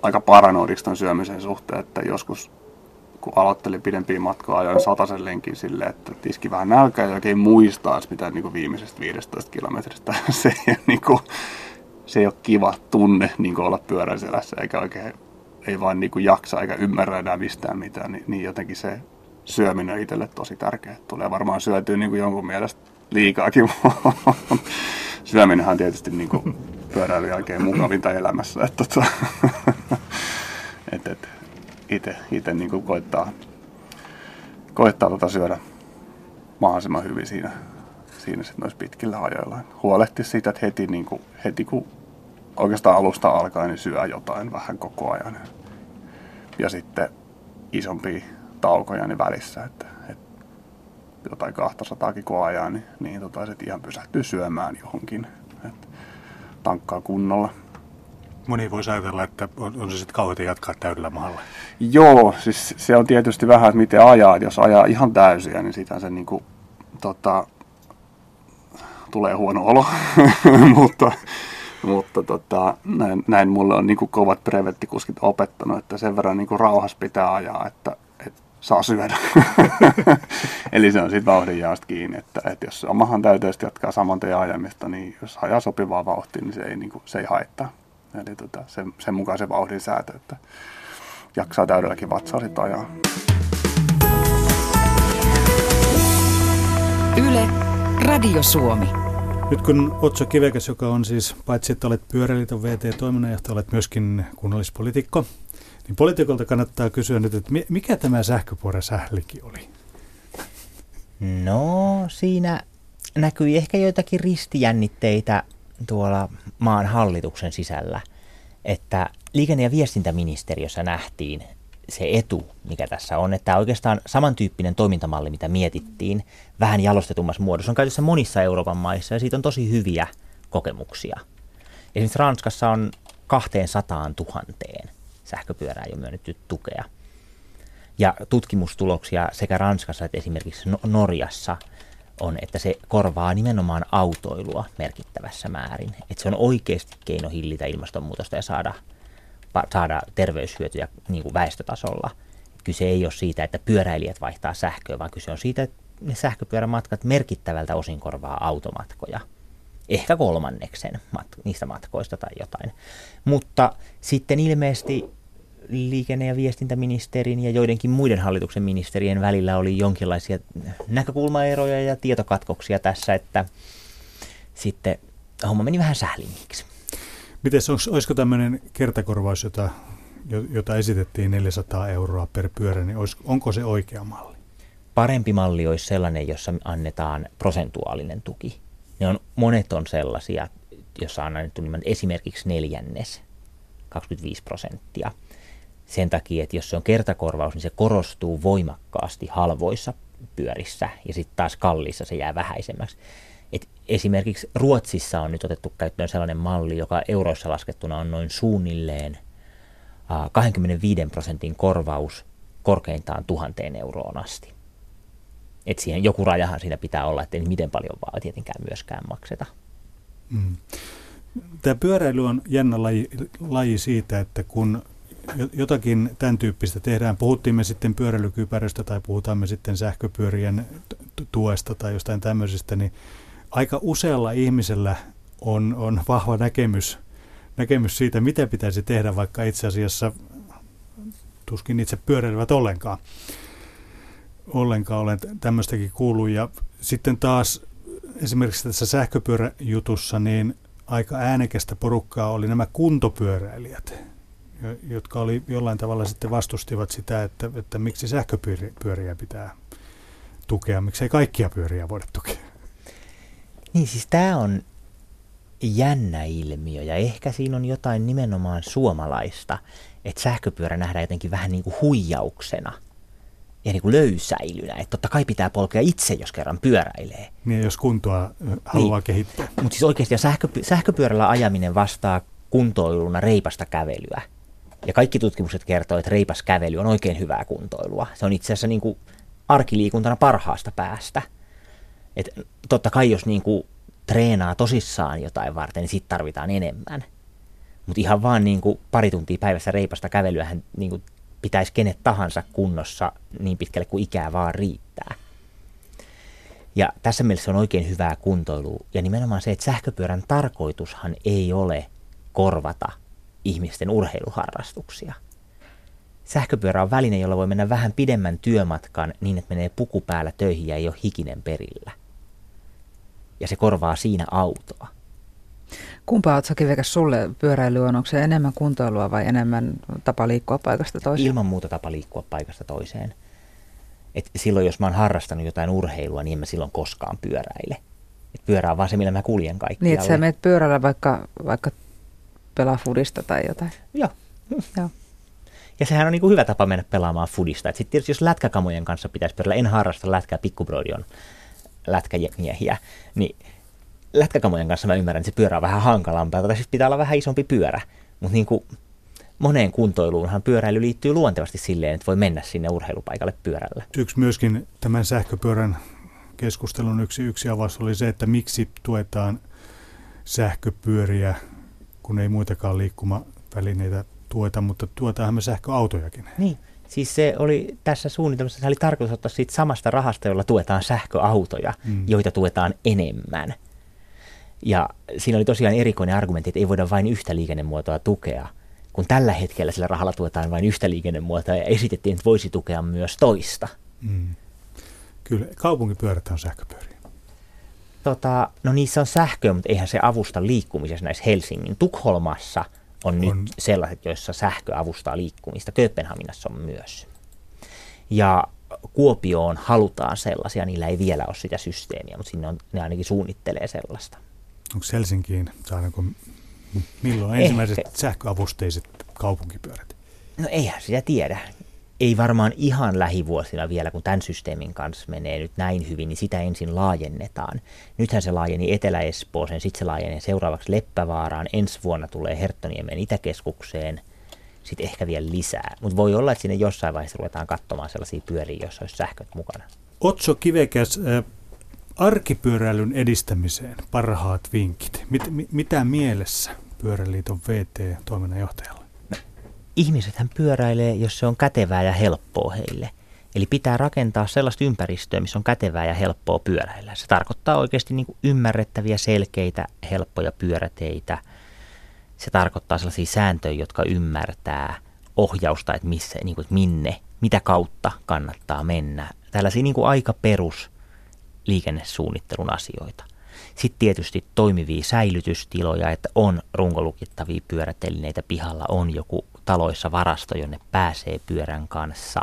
aika paranoidiksi syömisen suhteen, että joskus kun aloittelin pidempiä matkoja, ajoin sataisen lenkin silleen, että tiski vähän nälkää ja oikein muistaa mitä niin kuin viimeisestä 15 kilometristä. Se ei, ole, niin kuin, se ei ole kiva tunne niin kuin olla pyörän selässä, eikä oikein, ei vaan niin kuin jaksa eikä ymmärrä enää mistään mitään, niin, niin jotenkin se syöminen on itselle tosi tärkeä. Tulee varmaan syötyä niin kuin jonkun mielestä liikaakin. Syöminen on tietysti niin kuin pyöräilyn jälkeen mukavinta elämässä. Että, tota, et, et, itse, itse niin kuin koittaa, koittaa tota syödä mahdollisimman hyvin siinä, siinä sitten noissa pitkillä ajoilla. Huolehti siitä, että heti, niin kuin, heti kun oikeastaan alusta alkaen, niin syö jotain vähän koko ajan. Ja sitten isompia taukoja niin välissä, että jotain 200 kun ajaa, niin, niin tota, sitten ihan pysähtyy syömään johonkin. Että tankkaa kunnolla. Moni voisi ajatella, että on, on se sitten kauheita jatkaa täydellä maalla. Joo, siis se on tietysti vähän, että miten ajaa. Jos ajaa ihan täysiä, niin sitä se niin kuin, tota, tulee huono olo. mutta mutta tota, näin, näin mulle on niin kuin kovat brevettikuskit opettanut, että sen verran niin kuin rauhassa pitää ajaa, että saa syödä. Eli se on sitten vauhdin jaosta kiinni, että, että jos omahan täyteistä jatkaa saman tien ajamista, niin jos ajaa sopivaa vauhtia, niin se ei, niin kuin, se ei haittaa. Eli tota, sen, sen mukaan se vauhdin säätö, että jaksaa täydelläkin vatsaa sitten ajaa. Yle, Radio Suomi. Nyt kun Otso Kivekäs, joka on siis, paitsi että olet Pyöräliiton VT-toiminnanjohtaja, olet myöskin kunnallispolitiikko, niin poliitikolta kannattaa kysyä nyt, että mikä tämä sähköpuoresählikin oli? No, siinä näkyi ehkä joitakin ristijännitteitä tuolla maan hallituksen sisällä, että liikenne- ja viestintäministeriössä nähtiin se etu, mikä tässä on, että oikeastaan samantyyppinen toimintamalli, mitä mietittiin, vähän jalostetummassa muodossa, on käytössä monissa Euroopan maissa ja siitä on tosi hyviä kokemuksia. Esimerkiksi Ranskassa on 200 000 sähköpyörää jo myönnetty tukea. Ja tutkimustuloksia sekä Ranskassa että esimerkiksi no-, Norjassa on, että se korvaa nimenomaan autoilua merkittävässä määrin. Että se on oikeasti keino hillitä ilmastonmuutosta ja saada, saada terveyshyötyjä niin kuin väestötasolla. Kyse ei ole siitä, että pyöräilijät vaihtaa sähköä, vaan kyse on siitä, että ne sähköpyörämatkat merkittävältä osin korvaa automatkoja. Ehkä kolmanneksen mat- niistä matkoista tai jotain. Mutta sitten ilmeisesti liikenne- ja viestintäministerin ja joidenkin muiden hallituksen ministerien välillä oli jonkinlaisia näkökulmaeroja ja tietokatkoksia tässä, että sitten homma meni vähän sählimmiksi. Miten olisiko tämmöinen kertakorvaus, jota, jota esitettiin 400 euroa per pyörä, niin olis, onko se oikea malli? Parempi malli olisi sellainen, jossa annetaan prosentuaalinen tuki. Ne on, monet on sellaisia, jossa on annettu esimerkiksi neljännes, 25 prosenttia – sen takia, että jos se on kertakorvaus, niin se korostuu voimakkaasti halvoissa pyörissä ja sitten taas kalliissa se jää vähäisemmäksi. Et esimerkiksi Ruotsissa on nyt otettu käyttöön sellainen malli, joka euroissa laskettuna on noin suunnilleen 25 prosentin korvaus korkeintaan tuhanteen euroon asti. Et siihen joku rajahan siinä pitää olla, ettei miten paljon vaan tietenkään myöskään makseta. Mm. Tämä pyöräily on jännä laji, laji siitä, että kun jotakin tämän tyyppistä tehdään. Puhuttiin me sitten pyöräilykypärästä tai puhutaan me sitten sähköpyörien tuesta tai jostain tämmöisestä, niin aika usealla ihmisellä on, on vahva näkemys, näkemys siitä, mitä pitäisi tehdä, vaikka itse asiassa tuskin itse pyöräilevät ollenkaan. Ollenkaan olen tämmöistäkin kuullut. Ja sitten taas esimerkiksi tässä sähköpyöräjutussa, niin aika äänekästä porukkaa oli nämä kuntopyöräilijät jotka oli jollain tavalla sitten vastustivat sitä, että, että miksi sähköpyöriä pitää tukea, miksei kaikkia pyöriä voida tukea. Niin siis tämä on jännä ilmiö ja ehkä siinä on jotain nimenomaan suomalaista, että sähköpyörä nähdään jotenkin vähän niin kuin huijauksena ja niin kuin löysäilynä, että totta kai pitää polkea itse, jos kerran pyöräilee. Niin, jos kuntoa haluaa niin. kehittää. Mutta siis oikeasti sähköpy- sähköpyörällä ajaminen vastaa kuntoiluna reipasta kävelyä. Ja kaikki tutkimukset kertoo, että reipas kävely on oikein hyvää kuntoilua. Se on itse asiassa niin kuin arkiliikuntana parhaasta päästä. Et totta kai jos niin kuin treenaa tosissaan jotain varten, niin sitten tarvitaan enemmän. Mutta ihan vaan niin kuin pari tuntia päivässä reipasta kävelyä niin kuin pitäisi kenet tahansa kunnossa niin pitkälle kuin ikää vaan riittää. Ja tässä mielessä on oikein hyvää kuntoilua. Ja nimenomaan se, että sähköpyörän tarkoitushan ei ole korvata ihmisten urheiluharrastuksia. Sähköpyörä on väline, jolla voi mennä vähän pidemmän työmatkan niin, että menee puku päällä töihin ja ei ole hikinen perillä. Ja se korvaa siinä autoa. Kumpaa olet Sakivekäs sulle pyöräily on? Onko se enemmän kuntoilua vai enemmän tapa liikkua paikasta toiseen? Ilman muuta tapa liikkua paikasta toiseen. Et silloin jos mä oon harrastanut jotain urheilua, niin en mä silloin koskaan pyöräile. Et pyörä on vaan se, millä mä kuljen kaikkialle. Niin, että sä menet pyörällä vaikka, vaikka pelaa fudista tai jotain. Joo. Joo. Ja sehän on niin kuin hyvä tapa mennä pelaamaan fudista. Sitten tietysti jos lätkäkamojen kanssa pitäisi pyöräillä, en harrasta lätkää, pikkubroidi on lätkämiehiä, niin lätkäkamojen kanssa mä ymmärrän, että se pyörä on vähän hankalampaa, tai siis pitää olla vähän isompi pyörä. Mutta niin kuin moneen kuntoiluunhan pyöräily liittyy luontevasti silleen, että voi mennä sinne urheilupaikalle pyörällä. Yksi myöskin tämän sähköpyörän keskustelun yksi, yksi avaus oli se, että miksi tuetaan sähköpyöriä, kun ei muitakaan liikkumavälineitä tueta, mutta tuetaanhan me sähköautojakin. Niin, siis se oli tässä suunnitelmassa, se oli tarkoitus ottaa siitä samasta rahasta, jolla tuetaan sähköautoja, mm. joita tuetaan enemmän. Ja siinä oli tosiaan erikoinen argumentti, että ei voida vain yhtä liikennemuotoa tukea, kun tällä hetkellä sillä rahalla tuetaan vain yhtä liikennemuotoa ja esitettiin, että voisi tukea myös toista. Mm. Kyllä, kaupunkipyörät on sähköpyöriä. Tota, no niissä on sähköä, mutta eihän se avusta liikkumisessa näissä Helsingin. Tukholmassa on, on nyt sellaiset, joissa sähkö avustaa liikkumista. Kööpenhaminassa on myös. Ja Kuopioon halutaan sellaisia, niillä ei vielä ole sitä systeemiä, mutta sinne on, ne ainakin suunnittelee sellaista. Onko Helsinkiin saadaanko milloin ensimmäiset Ehkä. sähköavusteiset kaupunkipyörät? No eihän sitä tiedä. Ei varmaan ihan lähivuosina vielä, kun tämän systeemin kanssa menee nyt näin hyvin, niin sitä ensin laajennetaan. Nythän se laajeni Etelä-Espooseen, sitten se laajenee seuraavaksi Leppävaaraan, ensi vuonna tulee Herttoniemen Itäkeskukseen, sitten ehkä vielä lisää. Mutta voi olla, että sinne jossain vaiheessa ruvetaan katsomaan sellaisia pyöriä, joissa olisi sähköt mukana. Otso Kivekäs, arkipyöräilyn edistämiseen parhaat vinkit. Mit, mitä mielessä Pyöräliiton VT-toiminnanjohtajalla? No, ihmisethän pyöräilee, jos se on kätevää ja helppoa heille. Eli pitää rakentaa sellaista ympäristöä, missä on kätevää ja helppoa pyöräillä. Se tarkoittaa oikeasti niin kuin ymmärrettäviä, selkeitä, helppoja pyöräteitä. Se tarkoittaa sellaisia sääntöjä, jotka ymmärtää ohjausta, että, missä, niin kuin, että minne, mitä kautta kannattaa mennä. Tällaisia niin kuin aika perus liikennesuunnittelun asioita. Sitten tietysti toimivia säilytystiloja, että on runkolukittavia pyörätelineitä pihalla, on joku taloissa varasto, jonne pääsee pyörän kanssa.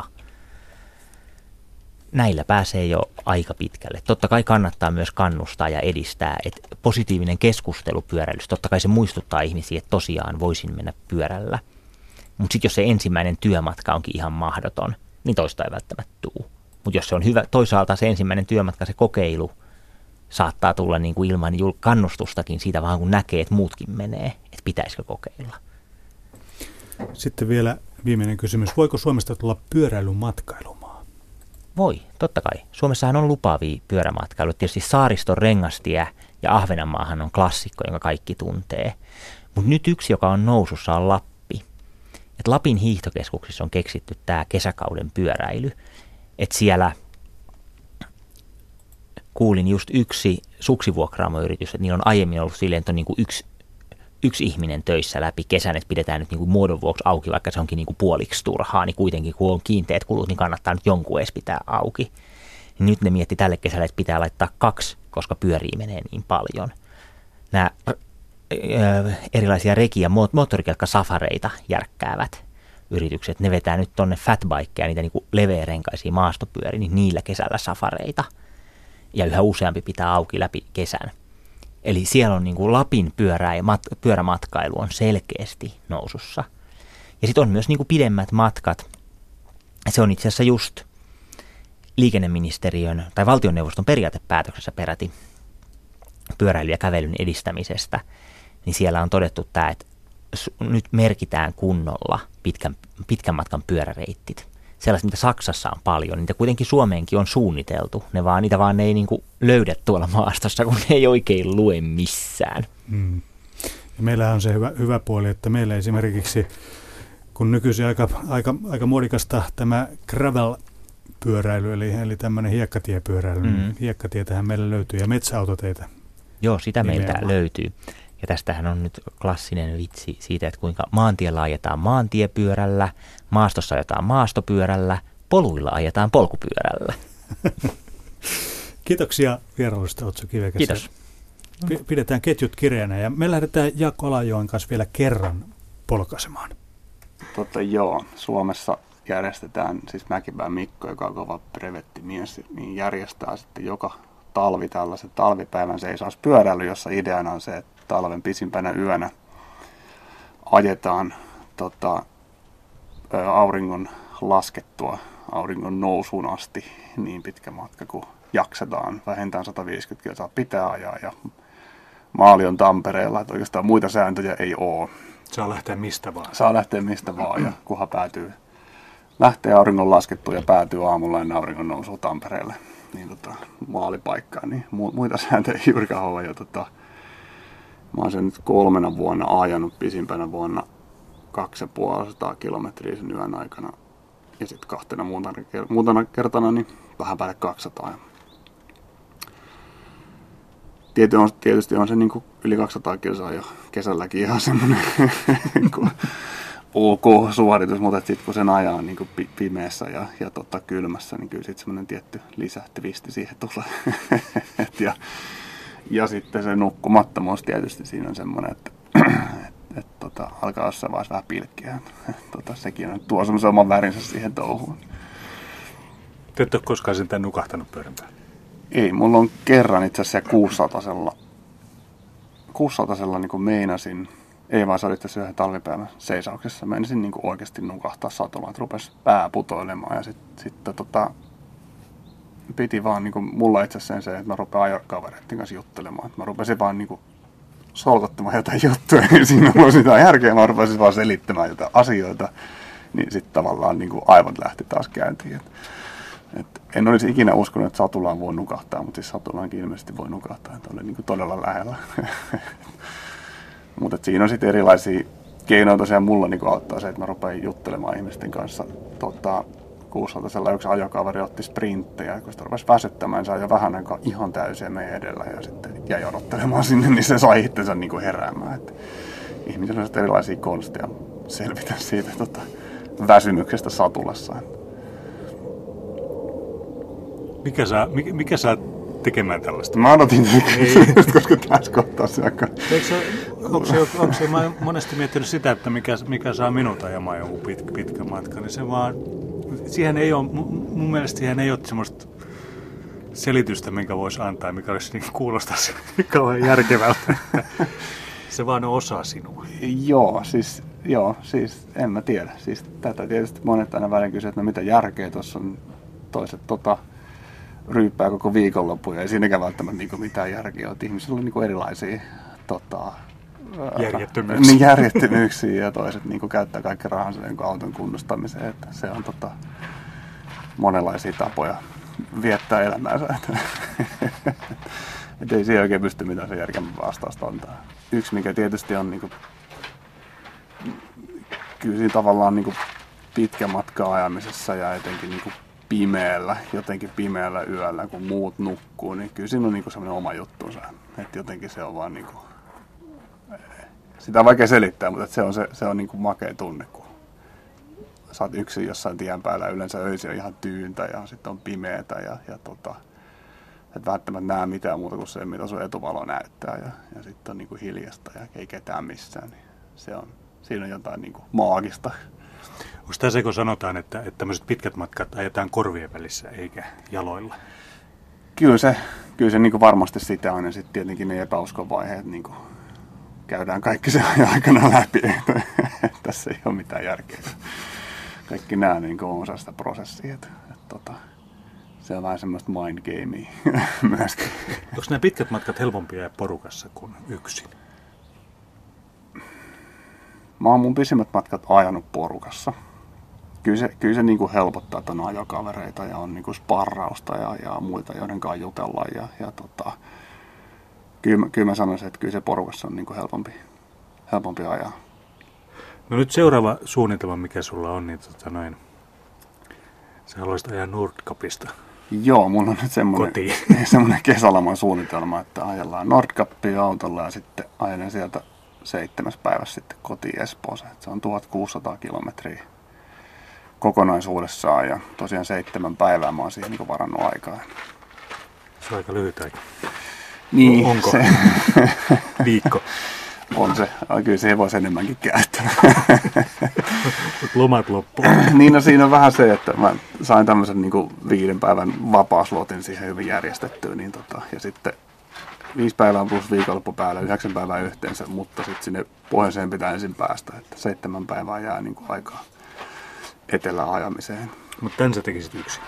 Näillä pääsee jo aika pitkälle. Totta kai kannattaa myös kannustaa ja edistää, että positiivinen keskustelu pyöräilystä, totta kai se muistuttaa ihmisiä, että tosiaan voisin mennä pyörällä. Mutta sitten jos se ensimmäinen työmatka onkin ihan mahdoton, niin toista ei välttämättä tule. Mutta jos se on hyvä, toisaalta se ensimmäinen työmatka, se kokeilu, saattaa tulla niin kuin ilman kannustustakin siitä vaan kun näkee, että muutkin menee, että pitäisikö kokeilla. Sitten vielä viimeinen kysymys. Voiko Suomesta tulla pyöräilymatkailumaa? Voi, totta kai. Suomessahan on lupaavia pyörämatkailuja. Tietysti saariston rengastie ja Ahvenanmaahan on klassikko, jonka kaikki tuntee. Mutta nyt yksi, joka on nousussa, on Lappi. Et Lapin hiihtokeskuksissa on keksitty tämä kesäkauden pyöräily – että siellä kuulin just yksi suksivuokraamoyritys, että niillä on aiemmin ollut silleen, että on niin kuin yksi, yksi ihminen töissä läpi kesän, että pidetään nyt niin kuin muodon vuoksi auki, vaikka se onkin niin kuin puoliksi turhaa, niin kuitenkin kun on kiinteät kulut, niin kannattaa nyt jonkun edes pitää auki. Nyt ne mietti tälle kesälle, että pitää laittaa kaksi, koska pyörii menee niin paljon. Nämä erilaisia rekiä, moottorikelkkasafareita järkkäävät yritykset, ne vetää nyt tonne fatbikeja, niitä niin leveärenkaisia maastopyöriä, niin niillä kesällä safareita. Ja yhä useampi pitää auki läpi kesän. Eli siellä on niin kuin Lapin pyörä ja mat- pyörämatkailu on selkeästi nousussa. Ja sitten on myös niin kuin pidemmät matkat. Se on itse asiassa just liikenneministeriön tai valtioneuvoston periaatepäätöksessä peräti pyöräily- ja kävelyn edistämisestä, niin siellä on todettu tämä, että nyt merkitään kunnolla pitkän, pitkän matkan pyöräreittit. Sellaiset, mitä Saksassa on paljon, niitä kuitenkin Suomeenkin on suunniteltu. Ne vaan, niitä vaan ei niin löydä tuolla maastossa, kun ne ei oikein lue missään. Hmm. Ja meillä on se hyvä, hyvä puoli, että meillä esimerkiksi kun nykyisin aika, aika, aika muodikasta tämä gravel-pyöräily, eli, eli tämmöinen hiekkatiepyöräily, mm. niin hiekkatietähän meillä löytyy ja metsäautoteitä. Joo, sitä Nimenomaan. meiltä löytyy. Ja tästähän on nyt klassinen vitsi siitä, että kuinka maantiellä ajetaan maantiepyörällä, maastossa ajetaan maastopyörällä, poluilla ajetaan polkupyörällä. Kiitoksia vierailusta Otso Kivekäs. Kiitos. Pi- Pidetään ketjut kireänä ja me lähdetään Jaakko Alajoen kanssa vielä kerran polkaisemaan. Tota, joo, Suomessa järjestetään, siis Mäkipään Mikko, joka on kova brevettimies, niin järjestää sitten joka talvi tällaisen talvipäivän seisauspyöräily, jossa ideana on se, että talven pisimpänä yönä ajetaan tota, auringon laskettua auringon nousuun asti niin pitkä matka kuin jaksetaan. Vähintään 150 kilsaa pitää ajaa ja maali on Tampereella, että oikeastaan muita sääntöjä ei ole Saa lähteä mistä vaan. saa lähteä mistä vaan ja kunhan päätyy, lähtee auringon laskettua ja päätyy aamulla ennen auringon nousua Tampereelle niin tota, maalipaikkaan, niin mu- muita sääntöjä ei juurikaan ole. Ja tota, mä oon sen nyt kolmena vuonna ajanut pisimpänä vuonna 2500 kilometriä sen yön aikana. Ja sitten kahtena muutana, ker- muutana kertana niin vähän päälle 200. Ja Tietysti on, tietysti on se niin kuin yli 200 kilsaa jo kesälläkin ihan semmoinen niin ok-suoritus, mutta sitten kun sen ajaa niin kuin pi- pimeässä ja, ja tota, kylmässä, niin kyllä sitten semmoinen tietty lisätvisti siihen tulee. Ja, ja sitten se nukkumattomuus tietysti siinä on semmoinen, että et, et, tota, alkaa jossain vaiheessa vähän pilkkiä. Tota, sekin on, tuo semmoisen oman värinsä siihen touhuun. Te ette ole koskaan sentään nukahtanut pyörän päälle. Ei, mulla on kerran itse asiassa 600 600 niin kuin meinasin, ei vaan se oli tässä yhden talvipäivän seisauksessa, meinasin niin kuin oikeasti nukahtaa satolla, että rupesi pää putoilemaan ja sitten sit, tota, piti vaan, niin kuin, mulla asiassa se, että mä rupean ajokavereiden kanssa juttelemaan, että mä rupesin vaan niin kuin, solkottamaan jotain juttuja, niin siinä ollut mitään järkeä, mä rupesin vaan selittämään jotain asioita, niin sitten tavallaan niin kuin aivot lähti taas käyntiin. Et, et en olisi ikinä uskonut, että Satulaan voi nukahtaa, mutta siis Satulaankin ilmeisesti voi nukahtaa, että oli niin kuin todella lähellä. mutta siinä on sitten erilaisia keinoja tosiaan mulla niin auttaa se, että mä rupean juttelemaan ihmisten kanssa. Tota, kuusaltaisella yksi ajokaveri otti sprinttejä, kun sitä rupesi väsyttämään, sai jo vähän aikaa ihan täysin meidän edellä ja sitten jäi odottelemaan sinne, niin se sai itsensä niin kuin heräämään. Et ihmisillä on sitten erilaisia konsteja selvitä siitä tota, väsymyksestä satulassa. Mikä saa, mikä, mikä saa tekemään tällaista? Mä odotin tätä, koska tässä kohtaa se aika... Eikö se, onko se, onko se, mä monesti miettinyt sitä, että mikä, mikä saa minut ajamaan jonkun pit, pitkä matka, niin se vaan, siihen ei ole, mun mielestä siihen ei ole semmoista selitystä, minkä voisi antaa, mikä olisi niin kuulostaisi kauhean järkevältä. Se vaan on osa sinua. Joo, siis, joo, siis en mä tiedä. Siis tätä tietysti monet aina välillä kysyvät, että no mitä järkeä tuossa on. Toiset tota, ryyppää koko viikonloppu ja ei siinäkään välttämättä niin mitään järkeä ole. Ihmisillä on niin erilaisia tota, ää, Järjettömyyksiä. Niin, järjettömyyksiä ja toiset niin käyttää kaikki rahansa niin auton kunnostamiseen. Että se on tota, monenlaisia tapoja viettää elämäänsä. Että, et ei siihen oikein pysty mitään sen järkevää vastausta antaa. Yksi, mikä tietysti on niin kuin, kyllä siinä tavallaan niin kuin pitkä matka ajamisessa ja etenkin niin kuin pimeällä, jotenkin pimeällä yöllä, kun muut nukkuu, niin kyllä siinä on niin kuin sellainen oma juttunsa. Että jotenkin se on vaan niin kuin, sitä on vaikea selittää, mutta se on, se, se on niin kuin makea tunne, kun sä oot yksin jossain tien päällä, yleensä öisin on ihan tyyntä ja sitten on pimeätä ja, ja tota, et välttämättä näe mitään muuta kuin se, mitä sun etuvalo näyttää ja, ja sitten on niin kuin hiljasta ja ei ketään missään, niin se on, siinä on jotain niin kuin maagista. Onko tämä se, kun sanotaan, että, että tämmöiset pitkät matkat ajetaan korvien välissä eikä jaloilla? Kyllä se, kyllä se niin kuin varmasti sitä on ja sitten tietenkin ne epäuskon vaiheet niin kuin käydään kaikki sen aikana läpi, tässä ei ole mitään järkeä. Kaikki nämä niin kuin on osa sitä prosessia, että, että, tota, se on vähän semmoista mind gamea myöskin. Onko nämä pitkät matkat helpompia porukassa kuin yksin? Mä oon mun pisimmät matkat ajanut porukassa. Kyllä se, kyllä se niin kuin helpottaa, että on ajokavereita ja on niin kuin sparrausta ja, ja muita, joiden kanssa jutellaan. Ja, ja tota, kyllä, mä- kyllä mä sanoisin, että kyllä se porukassa on niin kuin helpompi, helpompi ajaa. No nyt seuraava suunnitelma, mikä sulla on, niin tota noin, sä haluaisit ajaa Nordcapista Joo, mulla on nyt semmoinen, semmoinen kesäloman suunnitelma, että ajellaan Nordcappia autolla ja sitten ajelen sieltä seitsemäs päivässä sitten kotiin Espooseen. Se on 1600 kilometriä kokonaisuudessaan ja tosiaan seitsemän päivää mä oon siihen niin varannut aikaa. Se on aika lyhyt aika. Niin, Onko? Se, Viikko. on se. Kyllä siihen voisi enemmänkin käyttää. Lomat loppu. niin no siinä on vähän se, että mä sain tämmöisen niin kuin viiden päivän vapaaslotin siihen hyvin järjestettyä. Niin tota, ja sitten viisi päivää plus viikonloppu päällä, yhdeksän päivää yhteensä, mutta sitten sinne pohjoiseen pitää ensin päästä. Että seitsemän päivää jää niin kuin aikaa etelään ajamiseen. Mutta tän sä tekisit yksin.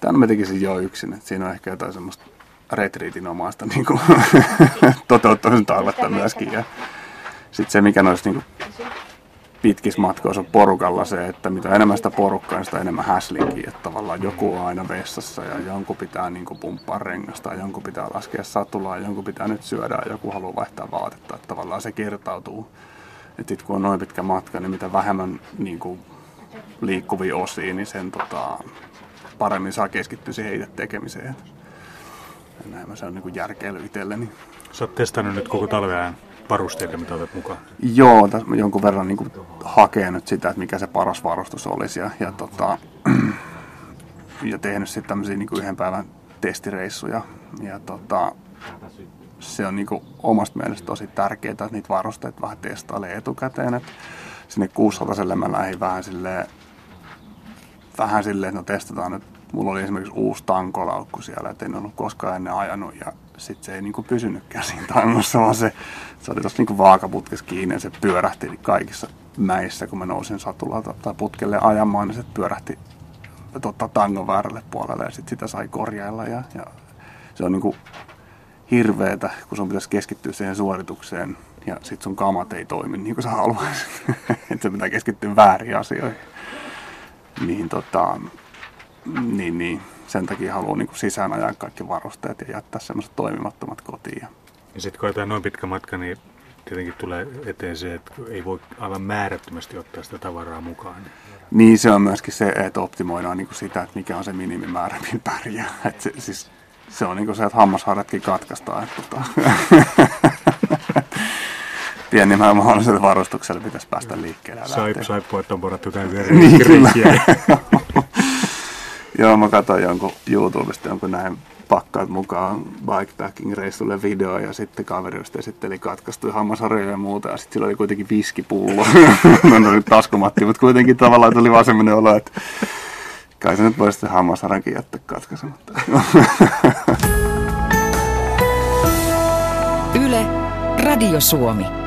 Tämän mä tekisin jo yksin, että siinä on ehkä jotain semmoista retriitinomaista niin kuin, toteuttamisen tarvetta myöskin. Ja sitten se, mikä noissa niin pitkissä matkoissa on porukalla se, että mitä enemmän sitä porukkaa, niin sitä enemmän häslinkiä. Että tavallaan joku on aina vessassa ja jonkun pitää niin kuin, pumppaa rengasta, jonkun pitää laskea satulaa, jonkun pitää nyt syödä ja joku haluaa vaihtaa vaatetta. Että tavallaan se kertautuu. Että sitten kun on noin pitkä matka, niin mitä vähemmän niin kuin, liikkuvia osia, niin sen tota, paremmin saa keskittyä siihen itse tekemiseen. Ja näin mä se on niin järkeily itselleni. Sä oot testannut nyt koko talven ajan varusteita, mitä otat mukaan. Joo, tässä mä jonkun verran niin kuin hakee nyt sitä, että mikä se paras varustus olisi. Ja, ja, tota, ja tehnyt sitten tämmöisiä niin yhden päivän testireissuja. Ja tota, se on niin kuin omasta mielestä tosi tärkeää, että niitä varusteita vähän testailee etukäteen. Et sinne 600 mä lähdin vähän silleen, vähän silleen, että no testataan nyt. Mulla oli esimerkiksi uusi tankolaukku siellä, että en ollut koskaan ennen ajanut ja sitten se ei niinku pysynytkään siinä tangossa, vaan se, se oli tuossa niinku vaakaputkessa kiinni ja se pyörähti kaikissa mäissä, kun mä nousin satulalta tai putkelle ajamaan, niin se pyörähti totta, tangon väärälle puolelle ja sitten sitä sai korjailla ja, ja se on niinku hirveetä, kun sun pitäisi keskittyä siihen suoritukseen ja sit sun kamat ei toimi niin kuin sä haluaisit. että se pitää keskittyä väärin asioihin. Niin tota, niin, niin. Sen takia haluan niin sisään ajaa kaikki varusteet ja jättää semmoiset toimimattomat kotiin. Ja sitten kun ajetaan noin pitkä matka, niin tietenkin tulee eteen se, että ei voi aivan määrättömästi ottaa sitä tavaraa mukaan. Niin se on myöskin se, että optimoidaan niin sitä, että mikä on se minimimäärä, millä pärjää. Et se, siis, se on niin se, että hammasharjatkin katkaistaan. Että, tota, pienimmällä mahdollisella varustuksella pitäisi päästä liikkeelle. Saip, saippua, että on porattu täysin niin, kyllä. Joo, mä katsoin jonkun YouTubesta jonkun näin pakkaat mukaan bikepacking-reissulle video ja sitten kaveri just esitteli katkaistui hammasharjoja ja muuta ja sitten sillä oli kuitenkin viskipullo. no ne oli taskumatti, mutta kuitenkin tavallaan tuli vaan semmoinen olo, että kai se nyt voisi sitten hammasharankin jättää katkaisematta. Yle, Radio Suomi.